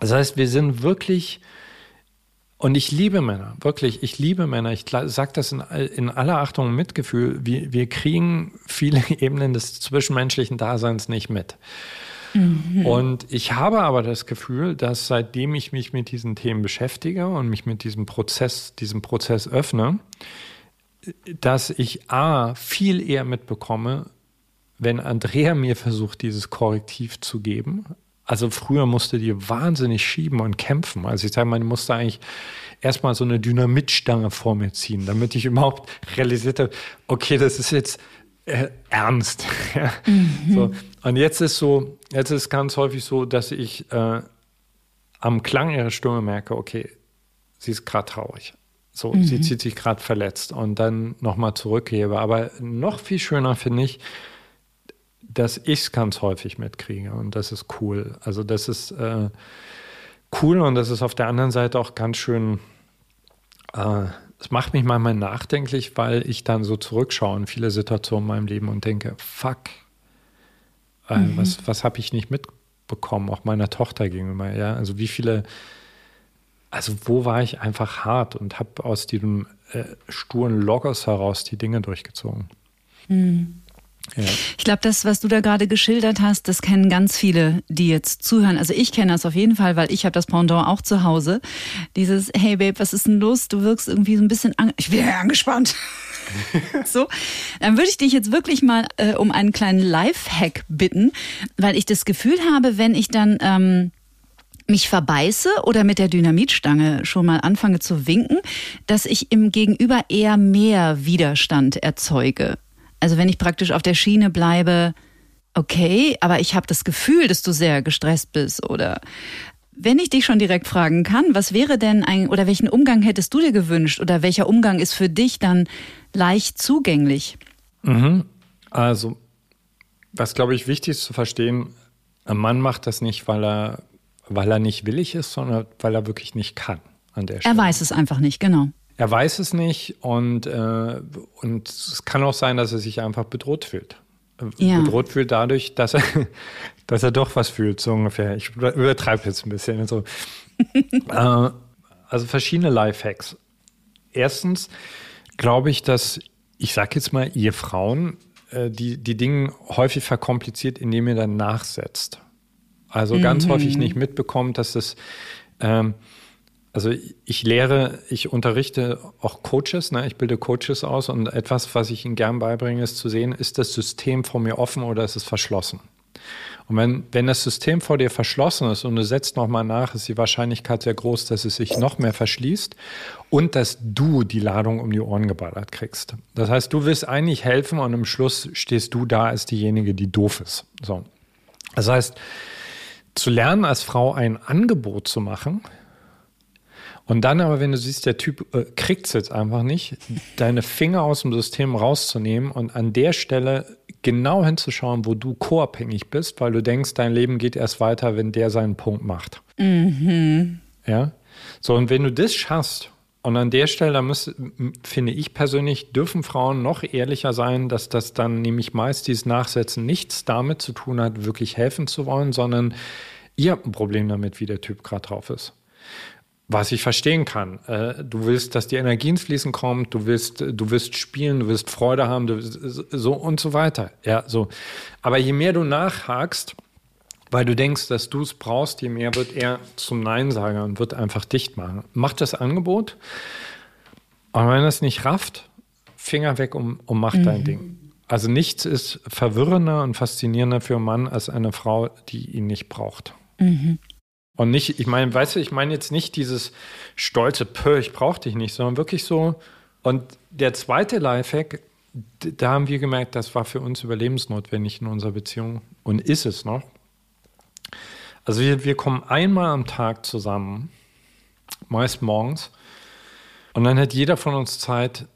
Speaker 1: das heißt, wir sind wirklich, und ich liebe Männer, wirklich, ich liebe Männer. Ich sage das in, in aller Achtung und Mitgefühl. Wir, wir kriegen viele Ebenen des zwischenmenschlichen Daseins nicht mit. Mhm. Und ich habe aber das Gefühl, dass seitdem ich mich mit diesen Themen beschäftige und mich mit diesem Prozess, diesem Prozess öffne, dass ich A, viel eher mitbekomme, wenn Andrea mir versucht, dieses Korrektiv zu geben. Also früher musste die wahnsinnig schieben und kämpfen. Also ich sage mal, ich musste eigentlich erstmal so eine Dynamitstange vor mir ziehen, damit ich überhaupt realisierte, okay, das ist jetzt äh, ernst. mhm. so. Und jetzt ist so, jetzt ist ganz häufig so, dass ich äh, am Klang ihrer Stimme merke, okay, sie ist gerade traurig. So, mhm. sie zieht sich gerade verletzt und dann nochmal zurückgebe. Aber noch viel schöner finde ich, dass ich es ganz häufig mitkriege und das ist cool. Also das ist äh, cool und das ist auf der anderen Seite auch ganz schön äh, es macht mich manchmal nachdenklich, weil ich dann so zurückschaue in viele Situationen in meinem Leben und denke, fuck, äh, mhm. was, was habe ich nicht mitbekommen, auch meiner Tochter gegenüber, ja, also wie viele, also wo war ich einfach hart und habe aus diesem äh, sturen Logos heraus die Dinge durchgezogen.
Speaker 3: Mhm. Ja. Ich glaube, das, was du da gerade geschildert hast, das kennen ganz viele, die jetzt zuhören. Also ich kenne das auf jeden Fall, weil ich habe das Pendant auch zu Hause. Dieses, hey Babe, was ist denn los? Du wirkst irgendwie so ein bisschen, an ich bin ja angespannt. so, dann würde ich dich jetzt wirklich mal äh, um einen kleinen Life-Hack bitten, weil ich das Gefühl habe, wenn ich dann ähm, mich verbeiße oder mit der Dynamitstange schon mal anfange zu winken, dass ich im Gegenüber eher mehr Widerstand erzeuge. Also wenn ich praktisch auf der Schiene bleibe, okay, aber ich habe das Gefühl, dass du sehr gestresst bist oder wenn ich dich schon direkt fragen kann, was wäre denn ein oder welchen Umgang hättest du dir gewünscht oder welcher Umgang ist für dich dann leicht zugänglich?
Speaker 1: Mhm. Also, was glaube ich wichtig ist zu verstehen, ein Mann macht das nicht, weil er, weil er nicht willig ist, sondern weil er wirklich nicht kann an der
Speaker 3: Stelle. Er weiß es einfach nicht, genau.
Speaker 1: Er weiß es nicht und, äh, und es kann auch sein, dass er sich einfach bedroht fühlt. Ja. Bedroht fühlt dadurch, dass er, dass er doch was fühlt, so ungefähr. Ich übertreibe jetzt ein bisschen. Also, äh, also verschiedene Lifehacks. Erstens glaube ich, dass, ich sage jetzt mal, ihr Frauen äh, die, die Dinge häufig verkompliziert, indem ihr dann nachsetzt. Also ganz mhm. häufig nicht mitbekommt, dass das ähm, also ich lehre, ich unterrichte auch Coaches, ne? ich bilde Coaches aus und etwas, was ich ihnen gern beibringe, ist zu sehen, ist das System vor mir offen oder ist es verschlossen? Und wenn, wenn das System vor dir verschlossen ist und du setzt nochmal nach, ist die Wahrscheinlichkeit sehr groß, dass es sich noch mehr verschließt und dass du die Ladung um die Ohren geballert kriegst. Das heißt, du willst eigentlich helfen und im Schluss stehst du da als diejenige, die doof ist. So. Das heißt, zu lernen, als Frau ein Angebot zu machen, und dann aber, wenn du siehst, der Typ äh, kriegt es jetzt einfach nicht, deine Finger aus dem System rauszunehmen und an der Stelle genau hinzuschauen, wo du co-abhängig bist, weil du denkst, dein Leben geht erst weiter, wenn der seinen Punkt macht. Mhm. Ja. So, und wenn du das schaffst, und an der Stelle, da muss, finde ich persönlich, dürfen Frauen noch ehrlicher sein, dass das dann nämlich meist dieses Nachsetzen nichts damit zu tun hat, wirklich helfen zu wollen, sondern ihr habt ein Problem damit, wie der Typ gerade drauf ist was ich verstehen kann. Äh, du willst, dass die Energie ins Fließen kommt, du willst, du willst spielen, du willst Freude haben, du, so und so weiter. Ja, so. Aber je mehr du nachhakst, weil du denkst, dass du es brauchst, je mehr wird er zum Neinsager und wird einfach dicht machen. Mach das Angebot. Und wenn es nicht rafft, Finger weg und, und mach mhm. dein Ding. Also nichts ist verwirrender und faszinierender für einen Mann als eine Frau, die ihn nicht braucht. Mhm. Und nicht, ich meine, weißt du, ich meine jetzt nicht dieses stolze Pö, ich brauche dich nicht, sondern wirklich so. Und der zweite Lifehack, da haben wir gemerkt, das war für uns überlebensnotwendig in unserer Beziehung und ist es noch. Also wir, wir kommen einmal am Tag zusammen, meist morgens, und dann hat jeder von uns Zeit,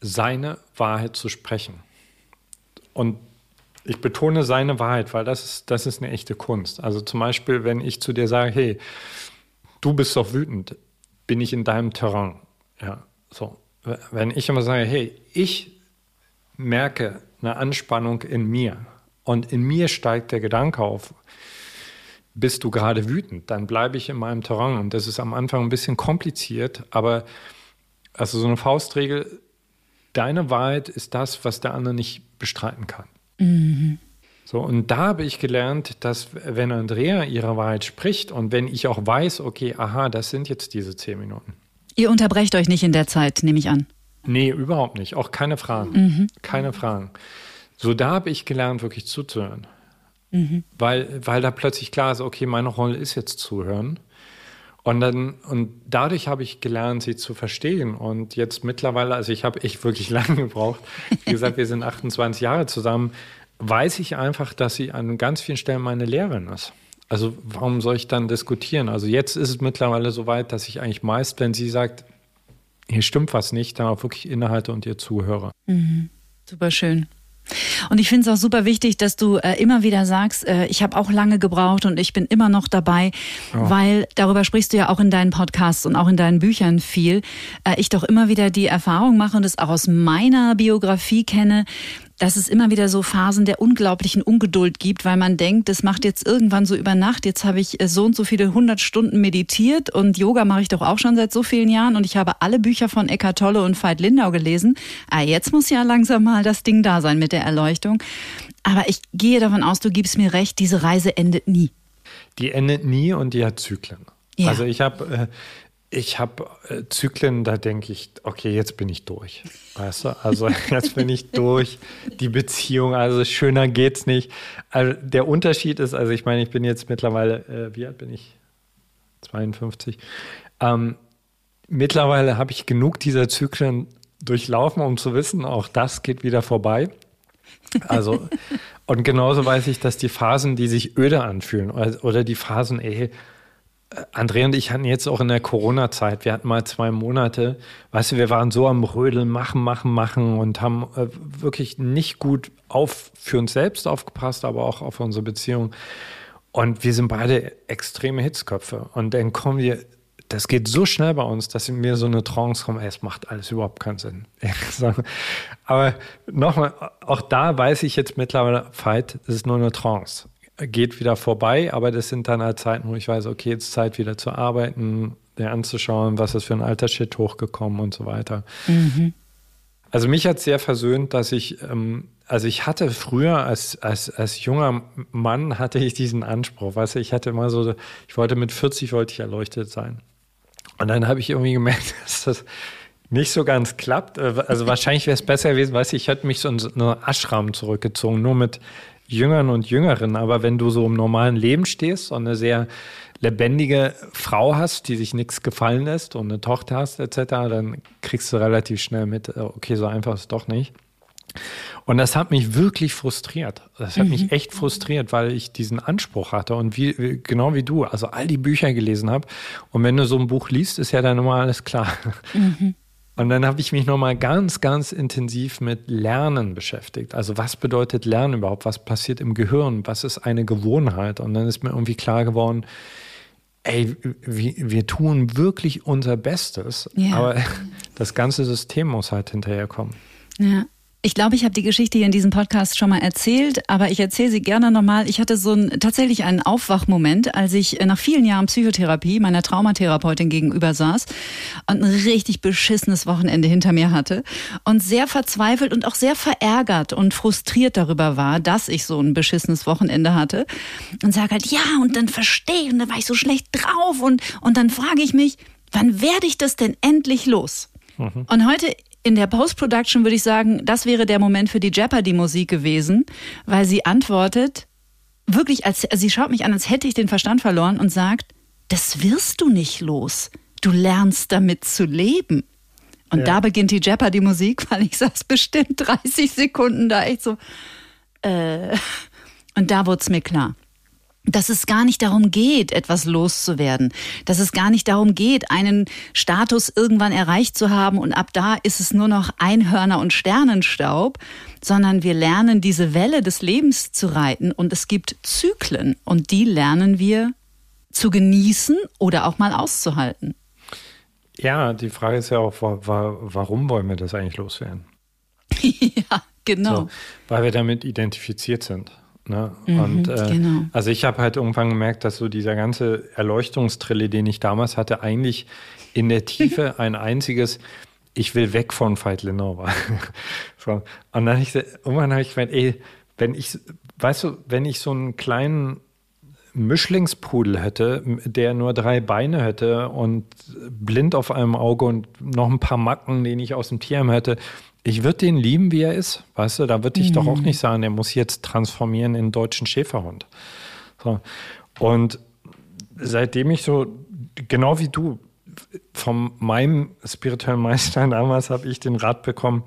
Speaker 1: seine Wahrheit zu sprechen. Und ich betone seine Wahrheit, weil das ist, das ist eine echte Kunst. Also zum Beispiel, wenn ich zu dir sage, hey, du bist doch wütend, bin ich in deinem Terrain. Ja, so. Wenn ich immer sage, hey, ich merke eine Anspannung in mir und in mir steigt der Gedanke auf, bist du gerade wütend, dann bleibe ich in meinem Terrain. Und das ist am Anfang ein bisschen kompliziert, aber also so eine Faustregel, deine Wahrheit ist das, was der andere nicht bestreiten kann. Mhm. So, und da habe ich gelernt, dass wenn Andrea ihre Wahrheit spricht und wenn ich auch weiß, okay, aha, das sind jetzt diese zehn Minuten.
Speaker 3: Ihr unterbrecht euch nicht in der Zeit, nehme ich an.
Speaker 1: Nee, überhaupt nicht. Auch keine Fragen. Mhm. Keine Fragen. So, da habe ich gelernt, wirklich zuzuhören. Mhm. Weil, weil da plötzlich klar ist, okay, meine Rolle ist jetzt zuhören. Und dann, und dadurch habe ich gelernt, sie zu verstehen. Und jetzt mittlerweile, also ich habe echt wirklich lange gebraucht. Wie gesagt, wir sind 28 Jahre zusammen. Weiß ich einfach, dass sie an ganz vielen Stellen meine Lehrerin ist. Also warum soll ich dann diskutieren? Also jetzt ist es mittlerweile so weit, dass ich eigentlich meist, wenn sie sagt, hier stimmt was nicht, dann auch wirklich innehalte und ihr zuhöre.
Speaker 3: Mhm. Super schön. Und ich finde es auch super wichtig, dass du äh, immer wieder sagst, äh, ich habe auch lange gebraucht und ich bin immer noch dabei, oh. weil darüber sprichst du ja auch in deinen Podcasts und auch in deinen Büchern viel. Äh, ich doch immer wieder die Erfahrung mache und es auch aus meiner Biografie kenne, dass es immer wieder so Phasen der unglaublichen Ungeduld gibt, weil man denkt, das macht jetzt irgendwann so über Nacht. Jetzt habe ich äh, so und so viele hundert Stunden meditiert und Yoga mache ich doch auch schon seit so vielen Jahren und ich habe alle Bücher von Eckart Tolle und Veit Lindau gelesen. Ah, jetzt muss ja langsam mal das Ding da sein mit der Erleuchtung. Aber ich gehe davon aus, du gibst mir recht, diese Reise endet nie.
Speaker 1: Die endet nie und die hat Zyklen. Ja. Also ich habe äh, ich habe äh, Zyklen, da denke ich, okay, jetzt bin ich durch. Weißt du? Also jetzt bin ich durch. Die Beziehung, also schöner geht's nicht. Also der Unterschied ist, also ich meine, ich bin jetzt mittlerweile, äh, wie alt bin ich? 52. Ähm, mittlerweile habe ich genug dieser Zyklen durchlaufen, um zu wissen, auch das geht wieder vorbei. Also, und genauso weiß ich, dass die Phasen, die sich öde anfühlen, oder, die Phasen, ey, Andrea und ich hatten jetzt auch in der Corona-Zeit, wir hatten mal zwei Monate, weißt du, wir waren so am Rödeln, machen, machen, machen und haben äh, wirklich nicht gut auf für uns selbst aufgepasst, aber auch auf unsere Beziehung. Und wir sind beide extreme Hitzköpfe. Und dann kommen wir das geht so schnell bei uns, dass in mir so eine Trance kommt, es macht alles überhaupt keinen Sinn. Aber nochmal, auch da weiß ich jetzt mittlerweile, Fight, das ist nur eine Trance. Geht wieder vorbei, aber das sind dann halt Zeiten, wo ich weiß, okay, jetzt Zeit wieder zu arbeiten, dir anzuschauen, was ist für ein alter Shit hochgekommen und so weiter. Mhm. Also mich hat sehr versöhnt, dass ich, ähm, also ich hatte früher als, als, als junger Mann hatte ich diesen Anspruch, weißt du, ich hatte immer so, ich wollte mit 40 wollte ich erleuchtet sein. Und dann habe ich irgendwie gemerkt, dass das nicht so ganz klappt. Also wahrscheinlich wäre es besser gewesen, weißt du, ich hätte mich so in so eine Ashram zurückgezogen, nur mit Jüngern und Jüngeren. Aber wenn du so im normalen Leben stehst und eine sehr lebendige Frau hast, die sich nichts gefallen lässt und eine Tochter hast etc., dann kriegst du relativ schnell mit, äh, okay, so einfach ist es doch nicht. Und das hat mich wirklich frustriert. Das hat mhm. mich echt frustriert, weil ich diesen Anspruch hatte und wie, genau wie du, also all die Bücher gelesen habe. Und wenn du so ein Buch liest, ist ja dann immer alles klar. Mhm. Und dann habe ich mich nochmal ganz, ganz intensiv mit Lernen beschäftigt. Also was bedeutet Lernen überhaupt? Was passiert im Gehirn? Was ist eine Gewohnheit? Und dann ist mir irgendwie klar geworden, ey, wir, wir tun wirklich unser Bestes, ja. aber das ganze System muss halt hinterherkommen.
Speaker 3: Ja. Ich glaube, ich habe die Geschichte hier in diesem Podcast schon mal erzählt, aber ich erzähle sie gerne nochmal. Ich hatte so ein, tatsächlich einen Aufwachmoment, als ich nach vielen Jahren Psychotherapie meiner Traumatherapeutin gegenüber saß und ein richtig beschissenes Wochenende hinter mir hatte und sehr verzweifelt und auch sehr verärgert und frustriert darüber war, dass ich so ein beschissenes Wochenende hatte und sage halt, ja, und dann verstehe und dann war ich so schlecht drauf und, und dann frage ich mich, wann werde ich das denn endlich los? Mhm. Und heute in der Post-Production würde ich sagen, das wäre der Moment für die Jeopardy-Musik gewesen, weil sie antwortet, wirklich, als sie schaut mich an, als hätte ich den Verstand verloren und sagt, das wirst du nicht los. Du lernst damit zu leben. Und ja. da beginnt die Jeopardy-Musik, weil ich saß bestimmt 30 Sekunden da echt so. Äh, und da wurde es mir klar dass es gar nicht darum geht, etwas loszuwerden, dass es gar nicht darum geht, einen Status irgendwann erreicht zu haben und ab da ist es nur noch Einhörner und Sternenstaub, sondern wir lernen diese Welle des Lebens zu reiten und es gibt Zyklen und die lernen wir zu genießen oder auch mal auszuhalten.
Speaker 1: Ja, die Frage ist ja auch, warum wollen wir das eigentlich loswerden?
Speaker 3: ja, genau. So,
Speaker 1: weil wir damit identifiziert sind. Ne? Mhm, und äh, genau. also ich habe halt irgendwann gemerkt, dass so dieser ganze Erleuchtungstrille, den ich damals hatte, eigentlich in der Tiefe ein einziges Ich will weg von Veit Lindau war. so. Und dann ich, irgendwann habe ich gemeint, ey, wenn ich, weißt du, wenn ich so einen kleinen Mischlingspudel hätte, der nur drei Beine hätte und blind auf einem Auge und noch ein paar Macken, den ich aus dem Tierheim hätte, ich würde den lieben, wie er ist. Weißt du, da würde ich mhm. doch auch mhm. nicht sagen, er muss jetzt transformieren in deutschen Schäferhund. So. Und seitdem ich so, genau wie du, von meinem spirituellen Meister damals habe ich den Rat bekommen,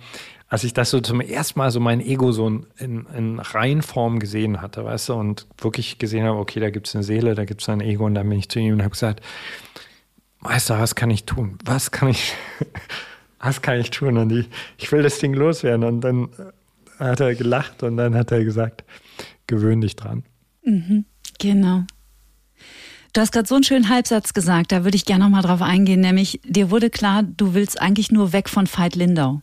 Speaker 1: als ich das so zum ersten Mal so mein Ego so in, in, in Reihenform gesehen hatte, weißt du, und wirklich gesehen habe, okay, da gibt es eine Seele, da gibt es ein Ego, und dann bin ich zu ihm und habe gesagt, Meister, was kann ich tun? Was kann ich, was kann ich tun? Und ich, ich will das Ding loswerden. Und dann hat er gelacht und dann hat er gesagt, gewöhn dich dran.
Speaker 3: Mhm, genau. Du hast gerade so einen schönen Halbsatz gesagt, da würde ich gerne nochmal drauf eingehen, nämlich dir wurde klar, du willst eigentlich nur weg von Veit Lindau.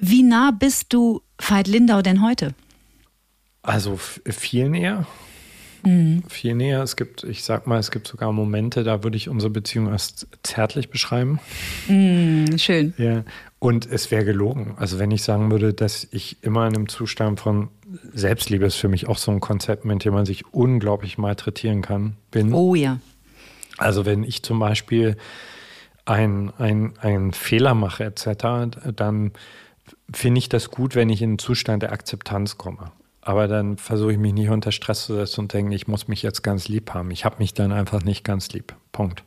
Speaker 3: Wie nah bist du Veit Lindau denn heute?
Speaker 1: Also viel näher. Mhm. Viel näher. Es gibt, ich sag mal, es gibt sogar Momente, da würde ich unsere Beziehung als zärtlich beschreiben.
Speaker 3: Mhm, schön.
Speaker 1: Ja. Und es wäre gelogen. Also wenn ich sagen würde, dass ich immer in einem Zustand von Selbstliebe ist für mich auch so ein Konzept, mit dem man sich unglaublich malträtieren kann, bin.
Speaker 3: Oh ja.
Speaker 1: Also wenn ich zum Beispiel einen ein Fehler mache etc., dann finde ich das gut, wenn ich in einen Zustand der Akzeptanz komme. Aber dann versuche ich mich nicht unter Stress zu setzen und denke, ich muss mich jetzt ganz lieb haben. Ich habe mich dann einfach nicht ganz lieb. Punkt.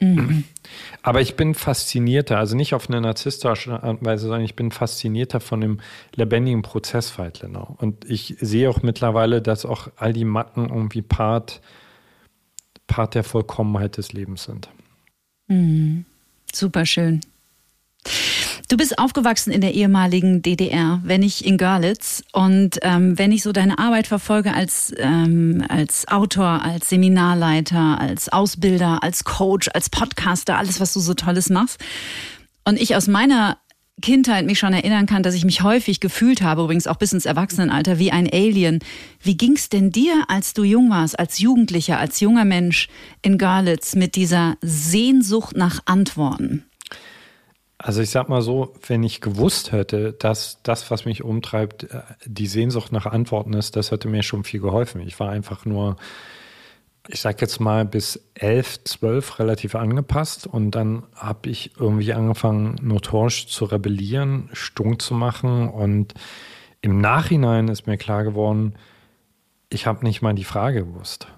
Speaker 1: Mhm. Aber ich bin faszinierter, also nicht auf eine narzisstische Art und Weise, sondern ich bin faszinierter von dem lebendigen Prozess Weidlenau. Und ich sehe auch mittlerweile, dass auch all die Macken irgendwie Part, Part der Vollkommenheit des Lebens sind.
Speaker 3: Mhm. Super schön. Du bist aufgewachsen in der ehemaligen DDR, wenn nicht in Görlitz. Und ähm, wenn ich so deine Arbeit verfolge als, ähm, als Autor, als Seminarleiter, als Ausbilder, als Coach, als Podcaster, alles, was du so Tolles machst. Und ich aus meiner Kindheit mich schon erinnern kann, dass ich mich häufig gefühlt habe, übrigens auch bis ins Erwachsenenalter, wie ein Alien. Wie ging's denn dir, als du jung warst, als Jugendlicher, als junger Mensch in Görlitz mit dieser Sehnsucht nach Antworten?
Speaker 1: Also ich sag mal so, wenn ich gewusst hätte, dass das, was mich umtreibt, äh, die Sehnsucht nach Antworten ist, das hätte mir schon viel geholfen. Ich war einfach nur ich sag jetzt mal, bis elf, zwölf relativ angepasst und dann habe ich irgendwie angefangen, notorisch zu rebellieren, stunk zu machen und im Nachhinein ist mir klar geworden, ich habe nicht mal die Frage gewusst.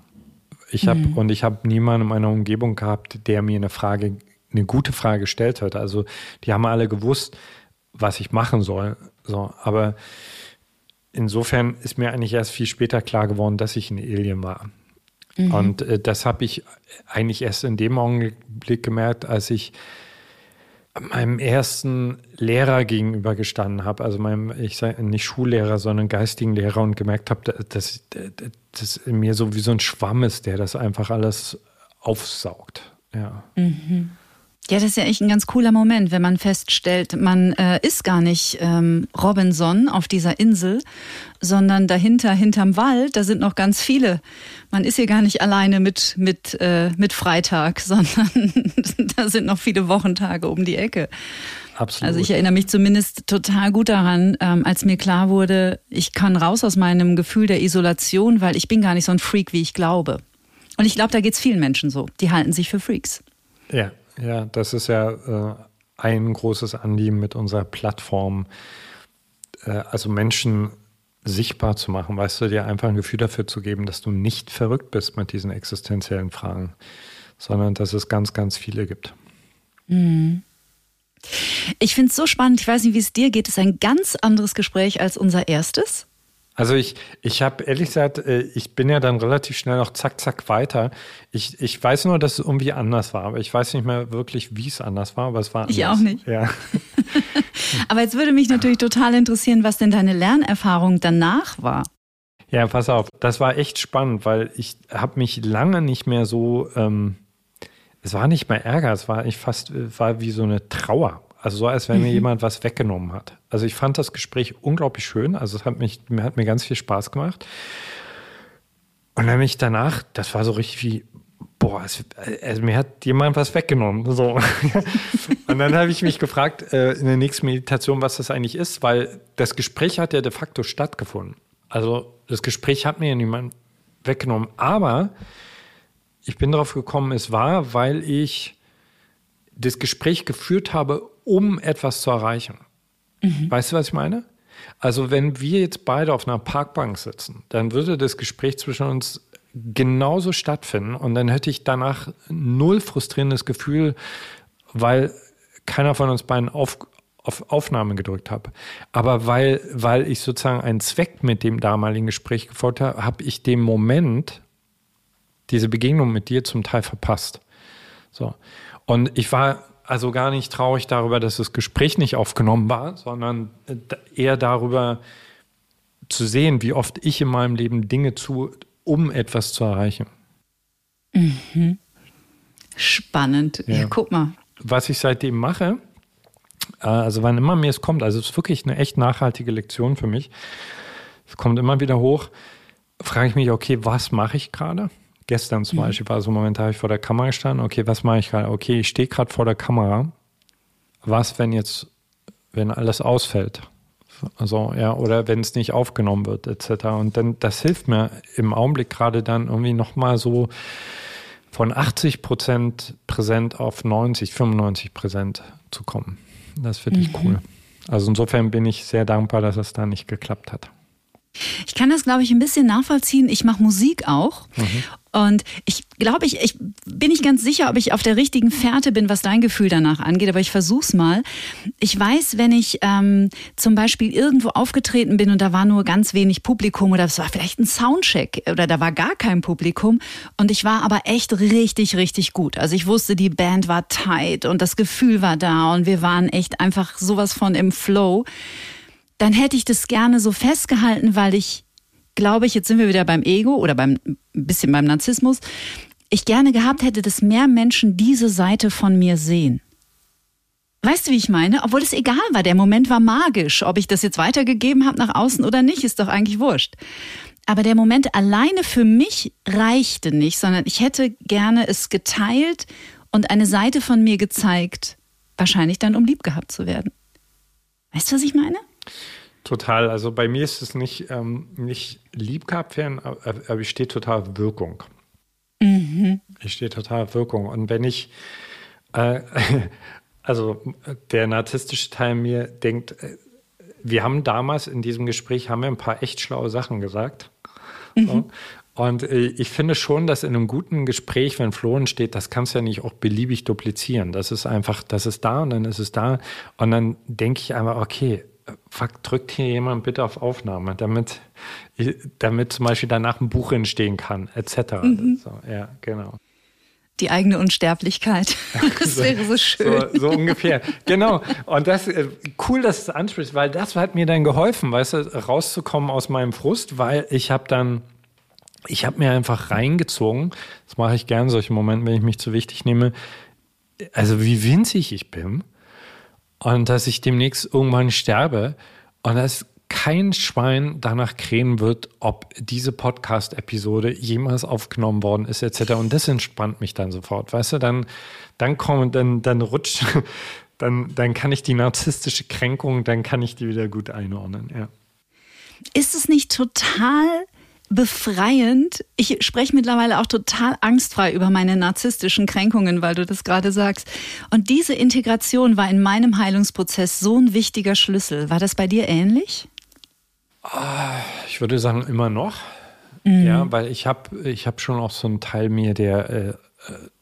Speaker 1: Ich habe mhm. und ich habe niemanden in meiner Umgebung gehabt, der mir eine Frage, eine gute Frage gestellt hat. Also die haben alle gewusst, was ich machen soll. So, aber insofern ist mir eigentlich erst viel später klar geworden, dass ich ein Alien war. Mhm. Und äh, das habe ich eigentlich erst in dem Augenblick gemerkt, als ich meinem ersten Lehrer gegenüber gestanden habe, also meinem, ich sage nicht Schullehrer, sondern geistigen Lehrer und gemerkt habe, dass das in mir so wie so ein Schwamm ist, der das einfach alles aufsaugt. Ja.
Speaker 3: Mhm. Ja, das ist ja echt ein ganz cooler Moment, wenn man feststellt, man äh, ist gar nicht ähm, Robinson auf dieser Insel, sondern dahinter, hinterm Wald, da sind noch ganz viele. Man ist hier gar nicht alleine mit, mit, äh, mit Freitag, sondern da sind noch viele Wochentage um die Ecke.
Speaker 1: Absolut.
Speaker 3: Also ich erinnere mich zumindest total gut daran, ähm, als mir klar wurde, ich kann raus aus meinem Gefühl der Isolation, weil ich bin gar nicht so ein Freak, wie ich glaube. Und ich glaube, da geht es vielen Menschen so. Die halten sich für Freaks.
Speaker 1: Ja, ja, das ist ja äh, ein großes Anliegen mit unserer Plattform, äh, also Menschen sichtbar zu machen, weißt du, dir einfach ein Gefühl dafür zu geben, dass du nicht verrückt bist mit diesen existenziellen Fragen, sondern dass es ganz, ganz viele gibt.
Speaker 3: Mhm. Ich finde es so spannend, ich weiß nicht, wie es dir geht, es ist ein ganz anderes Gespräch als unser erstes.
Speaker 1: Also ich, ich habe ehrlich gesagt, äh, ich bin ja dann relativ schnell noch zack, zack weiter. Ich, ich weiß nur, dass es irgendwie anders war, aber ich weiß nicht mehr wirklich, wie es anders war, aber es war anders.
Speaker 3: Ich auch nicht.
Speaker 1: Ja.
Speaker 3: aber jetzt würde mich natürlich total interessieren, was denn deine Lernerfahrung danach war.
Speaker 1: Ja, pass auf, das war echt spannend, weil ich habe mich lange nicht mehr so, ähm, es war nicht mehr Ärger, es war ich fast, war wie so eine Trauer. Also so, als wenn mir mhm. jemand was weggenommen hat. Also ich fand das Gespräch unglaublich schön. Also es hat, mich, hat mir ganz viel Spaß gemacht. Und dann mich danach, das war so richtig wie, boah, es, also mir hat jemand was weggenommen. So. und dann habe ich mich gefragt äh, in der nächsten Meditation, was das eigentlich ist, weil das Gespräch hat ja de facto stattgefunden. Also das Gespräch hat mir ja niemand weggenommen. Aber ich bin darauf gekommen, es war, weil ich das Gespräch geführt habe, um etwas zu erreichen. Mhm. Weißt du, was ich meine? Also wenn wir jetzt beide auf einer Parkbank sitzen, dann würde das Gespräch zwischen uns genauso stattfinden und dann hätte ich danach null frustrierendes Gefühl, weil keiner von uns beiden auf, auf Aufnahme gedrückt hat. Aber weil, weil ich sozusagen einen Zweck mit dem damaligen Gespräch gefolgt habe, habe ich den Moment, diese Begegnung mit dir zum Teil verpasst. So. Und ich war also gar nicht traurig darüber, dass das Gespräch nicht aufgenommen war, sondern äh, eher darüber zu sehen, wie oft ich in meinem Leben Dinge tue, um etwas zu erreichen.
Speaker 3: Mhm. Spannend. Ja. ja, guck mal.
Speaker 1: Was ich seitdem mache, äh, also wann immer mir es kommt, also es ist wirklich eine echt nachhaltige Lektion für mich. Es kommt immer wieder hoch, frage ich mich, okay, was mache ich gerade? Gestern zum mhm. Beispiel war so ein Moment, da habe ich vor der Kamera gestanden. Okay, was mache ich gerade? Okay, ich stehe gerade vor der Kamera. Was, wenn jetzt, wenn alles ausfällt? Also, ja, oder wenn es nicht aufgenommen wird, etc. Und dann, das hilft mir im Augenblick gerade dann irgendwie nochmal so von 80 Prozent präsent auf 90, 95 Präsent zu kommen. Das finde ich mhm. cool. Also insofern bin ich sehr dankbar, dass es da nicht geklappt hat.
Speaker 3: Ich kann das, glaube ich, ein bisschen nachvollziehen. Ich mache Musik auch. Mhm. Und ich glaube, ich, ich bin nicht ganz sicher, ob ich auf der richtigen Fährte bin, was dein Gefühl danach angeht, aber ich versuch's mal. Ich weiß, wenn ich ähm, zum Beispiel irgendwo aufgetreten bin und da war nur ganz wenig Publikum oder es war vielleicht ein Soundcheck oder da war gar kein Publikum und ich war aber echt richtig, richtig gut. Also ich wusste, die Band war tight und das Gefühl war da und wir waren echt einfach sowas von im Flow. Dann hätte ich das gerne so festgehalten, weil ich glaube ich, jetzt sind wir wieder beim Ego oder beim ein bisschen beim Narzissmus, ich gerne gehabt hätte, dass mehr Menschen diese Seite von mir sehen. Weißt du, wie ich meine? Obwohl es egal war, der Moment war magisch. Ob ich das jetzt weitergegeben habe nach außen oder nicht, ist doch eigentlich wurscht. Aber der Moment alleine für mich reichte nicht, sondern ich hätte gerne es geteilt und eine Seite von mir gezeigt, wahrscheinlich dann, um lieb gehabt zu werden. Weißt du, was ich meine?
Speaker 1: Total. Also bei mir ist es nicht, ähm, nicht lieb gehabt werden, aber ich stehe total Wirkung. Mhm. Ich stehe total Wirkung. Und wenn ich, äh, also der narzisstische Teil mir denkt, äh, wir haben damals in diesem Gespräch haben wir ein paar echt schlaue Sachen gesagt. Mhm. So. Und äh, ich finde schon, dass in einem guten Gespräch, wenn Flohen steht, das kannst du ja nicht auch beliebig duplizieren. Das ist einfach, das ist da und dann ist es da. Und dann denke ich einfach, okay, fuck, drückt hier jemand bitte auf Aufnahme, damit, damit zum Beispiel danach ein Buch entstehen kann, etc. Mhm. So, ja, genau.
Speaker 3: Die eigene Unsterblichkeit. Das so, wäre so schön.
Speaker 1: So, so, ungefähr. Genau. Und das äh, cool, dass du es ansprichst, weil das hat mir dann geholfen, weißt du, rauszukommen aus meinem Frust, weil ich habe dann, ich habe mir einfach reingezogen, das mache ich gerne in solchen Momenten, wenn ich mich zu wichtig nehme, also wie winzig ich bin und dass ich demnächst irgendwann sterbe und dass kein Schwein danach krähen wird, ob diese Podcast-Episode jemals aufgenommen worden ist, etc. Und das entspannt mich dann sofort, weißt du? Dann, dann kommen, dann, dann rutscht, dann, dann kann ich die narzisstische Kränkung, dann kann ich die wieder gut einordnen, ja.
Speaker 3: Ist es nicht total befreiend. Ich spreche mittlerweile auch total angstfrei über meine narzisstischen Kränkungen, weil du das gerade sagst. Und diese Integration war in meinem Heilungsprozess so ein wichtiger Schlüssel. War das bei dir ähnlich?
Speaker 1: Ah, ich würde sagen, immer noch. Mhm. Ja, weil ich habe ich hab schon auch so einen Teil mir, der äh, äh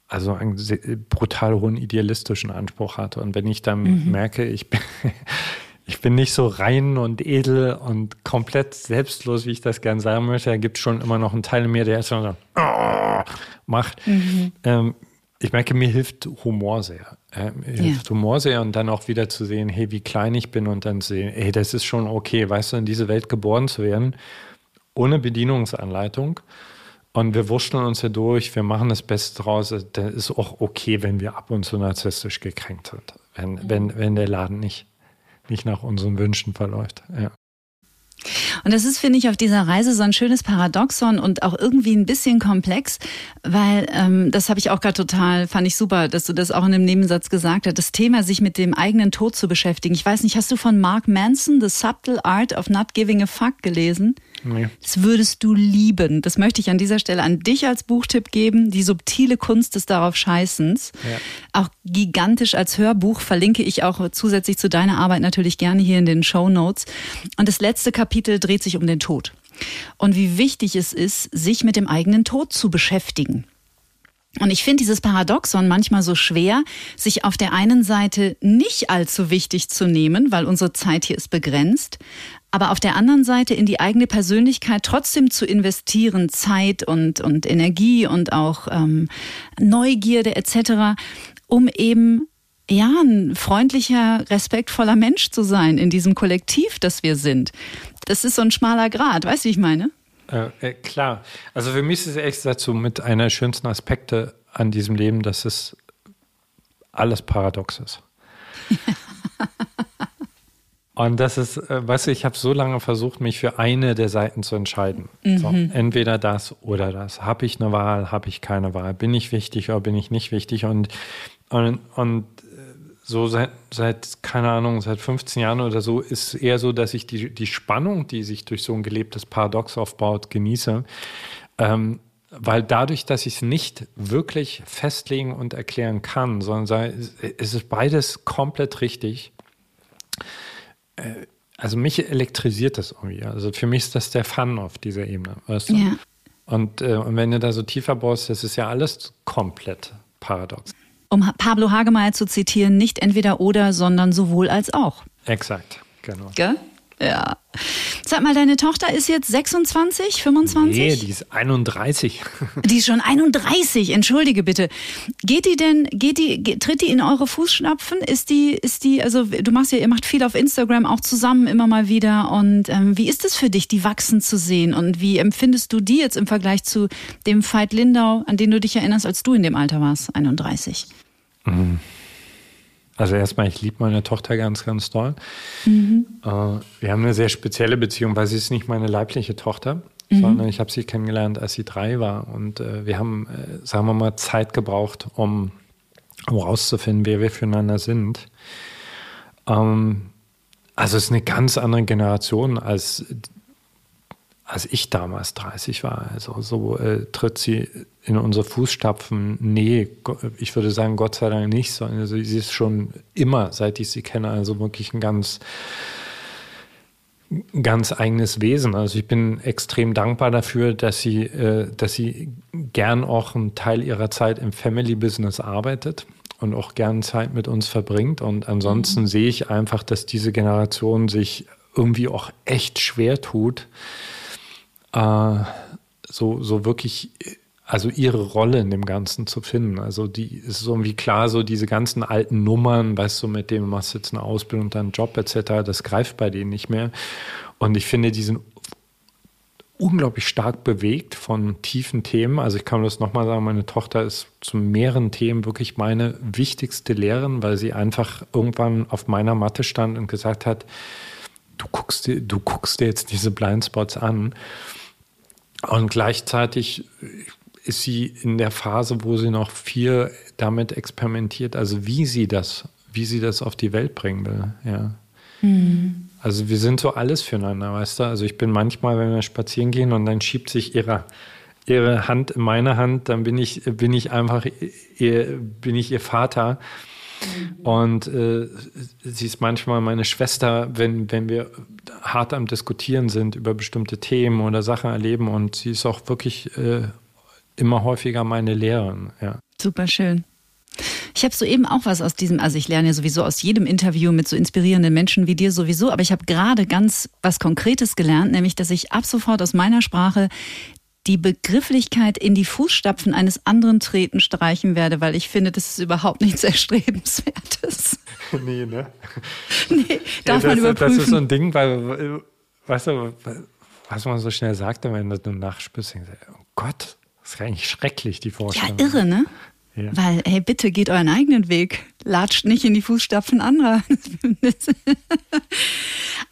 Speaker 1: also einen brutal hohen idealistischen Anspruch hat. Und wenn ich dann mhm. merke, ich bin ich bin nicht so rein und edel und komplett selbstlos, wie ich das gern sagen möchte. Da gibt es schon immer noch einen Teil in mir, der so oh, macht. Mhm. Ähm, ich merke, mir hilft Humor sehr. Äh, mir ja. hilft Humor sehr und dann auch wieder zu sehen, hey, wie klein ich bin und dann sehen, hey, das ist schon okay, weißt du, in diese Welt geboren zu werden, ohne Bedienungsanleitung. Und wir wurschteln uns hier durch, wir machen das Beste draus. Das ist auch okay, wenn wir ab und zu narzisstisch gekränkt sind. Wenn, wenn, wenn der Laden nicht nicht nach unseren Wünschen verläuft. Ja.
Speaker 3: Und das ist, finde ich, auf dieser Reise so ein schönes Paradoxon und auch irgendwie ein bisschen komplex, weil ähm, das habe ich auch gerade total, fand ich super, dass du das auch in einem Nebensatz gesagt hast, das Thema, sich mit dem eigenen Tod zu beschäftigen. Ich weiß nicht, hast du von Mark Manson The Subtle Art of Not Giving a Fuck gelesen? Nee. Das würdest du lieben. Das möchte ich an dieser Stelle an dich als Buchtipp geben. Die subtile Kunst des darauf Scheißens. Ja. Auch gigantisch als Hörbuch verlinke ich auch zusätzlich zu deiner Arbeit natürlich gerne hier in den Show Notes. Und das letzte Kapitel dreht sich um den Tod. Und wie wichtig es ist, sich mit dem eigenen Tod zu beschäftigen. Und ich finde dieses Paradoxon manchmal so schwer, sich auf der einen Seite nicht allzu wichtig zu nehmen, weil unsere Zeit hier ist begrenzt, aber auf der anderen Seite in die eigene Persönlichkeit trotzdem zu investieren, Zeit und, und Energie und auch ähm, Neugierde etc., um eben ja, ein freundlicher, respektvoller Mensch zu sein in diesem Kollektiv, das wir sind. Das ist so ein schmaler Grad, weißt du, wie ich meine?
Speaker 1: Äh, äh, klar. Also für mich ist es echt dazu mit einer der schönsten Aspekte an diesem Leben, dass es alles paradox ist. Und das ist, äh, weißt du, ich habe so lange versucht, mich für eine der Seiten zu entscheiden. Mhm. So, entweder das oder das. Habe ich eine Wahl, habe ich keine Wahl? Bin ich wichtig oder bin ich nicht wichtig? Und, und, und äh, so seit, seit, keine Ahnung, seit 15 Jahren oder so ist eher so, dass ich die, die Spannung, die sich durch so ein gelebtes Paradox aufbaut, genieße. Ähm, weil dadurch, dass ich es nicht wirklich festlegen und erklären kann, sondern es ist beides komplett richtig, äh, also mich elektrisiert das irgendwie. Also für mich ist das der Fun auf dieser Ebene, weißt du?
Speaker 3: Ja.
Speaker 1: Und, äh, und wenn du da so tiefer bohrst, das ist ja alles komplett paradox.
Speaker 3: Um Pablo Hagemeyer zu zitieren, nicht entweder oder, sondern sowohl als auch.
Speaker 1: Exakt, genau.
Speaker 3: Gell? Ja. Sag mal, deine Tochter ist jetzt 26, 25?
Speaker 1: Nee, die ist 31.
Speaker 3: Die ist schon 31, entschuldige bitte. Geht die denn, geht die, tritt die in eure Fußstapfen? Ist die, ist die, also du machst ja, ihr macht viel auf Instagram auch zusammen immer mal wieder. Und ähm, wie ist es für dich, die wachsen zu sehen? Und wie empfindest du die jetzt im Vergleich zu dem Veit Lindau, an den du dich erinnerst, als du in dem Alter warst, 31?
Speaker 1: Mhm. Also erstmal, ich liebe meine Tochter ganz, ganz toll. Mhm. Äh, wir haben eine sehr spezielle Beziehung, weil sie ist nicht meine leibliche Tochter, mhm. sondern ich habe sie kennengelernt, als sie drei war. Und äh, wir haben, äh, sagen wir mal, Zeit gebraucht, um, um rauszufinden, wer wir füreinander sind. Ähm, also es ist eine ganz andere Generation als als ich damals 30 war. Also so äh, tritt sie in unsere Fußstapfen. Nee, ich würde sagen, Gott sei Dank nicht, sondern also, sie ist schon immer, seit ich sie kenne, also wirklich ein ganz, ganz eigenes Wesen. Also ich bin extrem dankbar dafür, dass sie, äh, dass sie gern auch einen Teil ihrer Zeit im Family Business arbeitet und auch gern Zeit mit uns verbringt. Und ansonsten mhm. sehe ich einfach, dass diese Generation sich irgendwie auch echt schwer tut, äh, so, so wirklich, also ihre Rolle in dem Ganzen zu finden. Also die ist so irgendwie klar, so diese ganzen alten Nummern, weißt du, mit dem du machst jetzt eine Ausbildung, dann einen Job etc., das greift bei denen nicht mehr. Und ich finde, die sind unglaublich stark bewegt von tiefen Themen. Also ich kann das nochmal sagen, meine Tochter ist zu mehreren Themen wirklich meine wichtigste Lehrerin, weil sie einfach irgendwann auf meiner Matte stand und gesagt hat, du guckst dir, du guckst dir jetzt diese Blindspots an und gleichzeitig ist sie in der Phase, wo sie noch viel damit experimentiert, also wie sie das, wie sie das auf die Welt bringen will. Ja. Mhm. Also wir sind so alles füreinander, weißt du? Also ich bin manchmal, wenn wir spazieren gehen und dann schiebt sich ihre, ihre Hand in meine Hand, dann bin ich, bin ich einfach ihr, bin ich ihr Vater. Und äh, sie ist manchmal meine Schwester, wenn, wenn wir hart am Diskutieren sind über bestimmte Themen oder Sachen erleben. Und sie ist auch wirklich äh, immer häufiger meine Lehrerin. Ja.
Speaker 3: Super schön. Ich habe soeben auch was aus diesem, also ich lerne ja sowieso aus jedem Interview mit so inspirierenden Menschen wie dir sowieso, aber ich habe gerade ganz was Konkretes gelernt, nämlich dass ich ab sofort aus meiner Sprache die Begrifflichkeit in die Fußstapfen eines anderen treten streichen werde, weil ich finde, das ist überhaupt nichts Erstrebenswertes.
Speaker 1: Nee, ne?
Speaker 3: Nee, darf
Speaker 1: ja,
Speaker 3: man überprüfen.
Speaker 1: Das ist so ein Ding, weil, weißt du, was man so schnell sagt, wenn du nachspürst, oh Gott, das ist eigentlich schrecklich, die Vorstellung.
Speaker 3: Ja, irre, ne? Ja. Weil, hey, bitte geht euren eigenen Weg. Latscht nicht in die Fußstapfen anderer.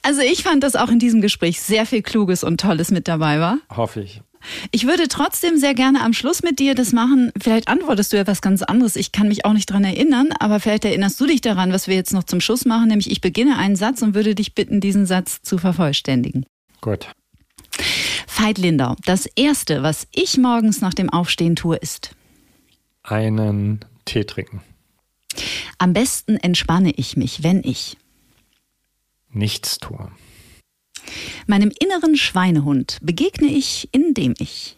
Speaker 3: also ich fand, dass auch in diesem Gespräch sehr viel Kluges und Tolles mit dabei war.
Speaker 1: Hoffe ich.
Speaker 3: Ich würde trotzdem sehr gerne am Schluss mit dir das machen. Vielleicht antwortest du ja was ganz anderes. Ich kann mich auch nicht dran erinnern, aber vielleicht erinnerst du dich daran, was wir jetzt noch zum Schluss machen, nämlich ich beginne einen Satz und würde dich bitten, diesen Satz zu vervollständigen.
Speaker 1: Gut.
Speaker 3: Veit Lindau, das Erste, was ich morgens nach dem Aufstehen tue, ist?
Speaker 1: Einen Tee trinken.
Speaker 3: Am besten entspanne ich mich, wenn ich?
Speaker 1: Nichts tue.
Speaker 3: Meinem inneren Schweinehund begegne ich, indem ich.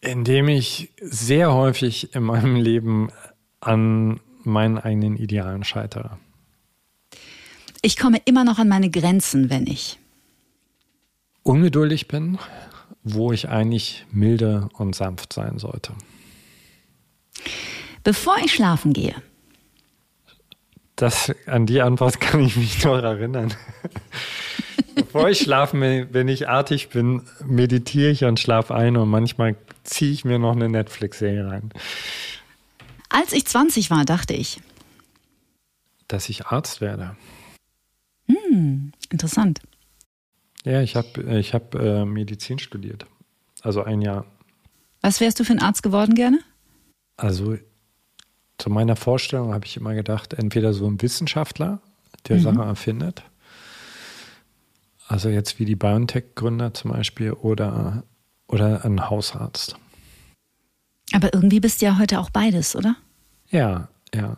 Speaker 1: Indem ich sehr häufig in meinem Leben an meinen eigenen Idealen scheitere.
Speaker 3: Ich komme immer noch an meine Grenzen, wenn ich.
Speaker 1: Ungeduldig bin, wo ich eigentlich milde und sanft sein sollte.
Speaker 3: Bevor ich schlafen gehe.
Speaker 1: Das, an die Antwort kann ich mich noch erinnern. Bevor ich schlafen, wenn ich artig bin, meditiere ich und schlafe ein und manchmal ziehe ich mir noch eine Netflix-Serie rein.
Speaker 3: Als ich 20 war, dachte ich.
Speaker 1: Dass ich Arzt werde.
Speaker 3: Hm, interessant.
Speaker 1: Ja, ich habe ich hab, äh, Medizin studiert. Also ein Jahr.
Speaker 3: Was wärst du für ein Arzt geworden gerne?
Speaker 1: Also zu meiner Vorstellung habe ich immer gedacht, entweder so ein Wissenschaftler, der mhm. Sachen erfindet, also jetzt wie die BioNTech-Gründer zum Beispiel oder, oder ein Hausarzt.
Speaker 3: Aber irgendwie bist du ja heute auch beides, oder?
Speaker 1: Ja, ja.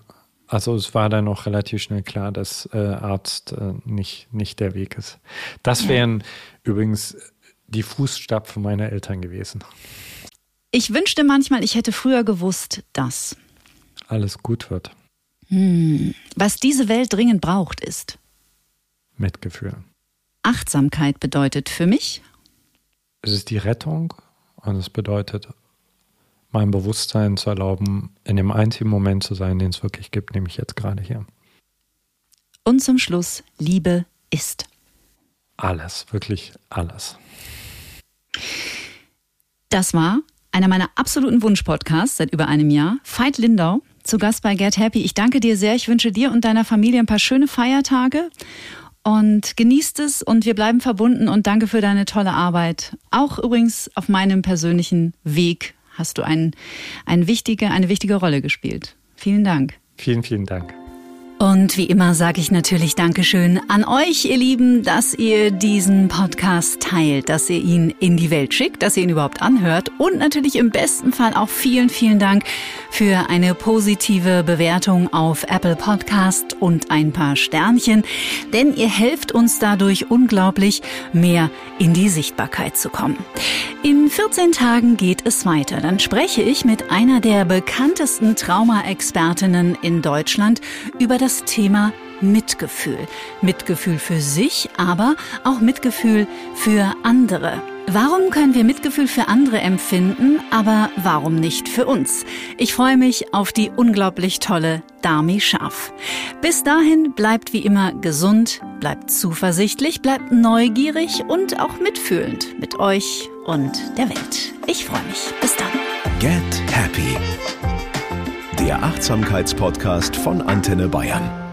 Speaker 1: Also es war dann noch relativ schnell klar, dass äh, Arzt äh, nicht, nicht der Weg ist. Das wären ja. übrigens die Fußstapfen meiner Eltern gewesen.
Speaker 3: Ich wünschte manchmal, ich hätte früher gewusst, dass
Speaker 1: alles gut wird.
Speaker 3: Hm. Was diese Welt dringend braucht, ist
Speaker 1: Mitgefühl.
Speaker 3: Achtsamkeit bedeutet für mich?
Speaker 1: Es ist die Rettung und es bedeutet, mein Bewusstsein zu erlauben, in dem einzigen Moment zu sein, den es wirklich gibt, nämlich jetzt gerade hier.
Speaker 3: Und zum Schluss, Liebe ist.
Speaker 1: Alles, wirklich alles.
Speaker 3: Das war einer meiner absoluten Wunschpodcasts seit über einem Jahr. Veit Lindau, zu Gast bei Get Happy. Ich danke dir sehr. Ich wünsche dir und deiner Familie ein paar schöne Feiertage und genießt es und wir bleiben verbunden und danke für deine tolle Arbeit. Auch übrigens auf meinem persönlichen Weg hast du ein, ein wichtige, eine wichtige Rolle gespielt. Vielen Dank.
Speaker 1: Vielen, vielen Dank.
Speaker 3: Und wie immer sage ich natürlich Dankeschön an euch, ihr Lieben, dass ihr diesen Podcast teilt, dass ihr ihn in die Welt schickt, dass ihr ihn überhaupt anhört und natürlich im besten Fall auch vielen, vielen Dank für eine positive Bewertung auf Apple Podcast und ein paar Sternchen, denn ihr helft uns dadurch unglaublich, mehr in die Sichtbarkeit zu kommen. In 14 Tagen geht es weiter. Dann spreche ich mit einer der bekanntesten Trauma-Expertinnen in Deutschland über das das Thema Mitgefühl. Mitgefühl für sich, aber auch Mitgefühl für andere. Warum können wir Mitgefühl für andere empfinden, aber warum nicht für uns? Ich freue mich auf die unglaublich tolle Dami Scharf. Bis dahin bleibt wie immer gesund, bleibt zuversichtlich, bleibt neugierig und auch mitfühlend mit euch und der Welt. Ich freue mich. Bis dann.
Speaker 2: Get Happy der Achtsamkeitspodcast von Antenne Bayern.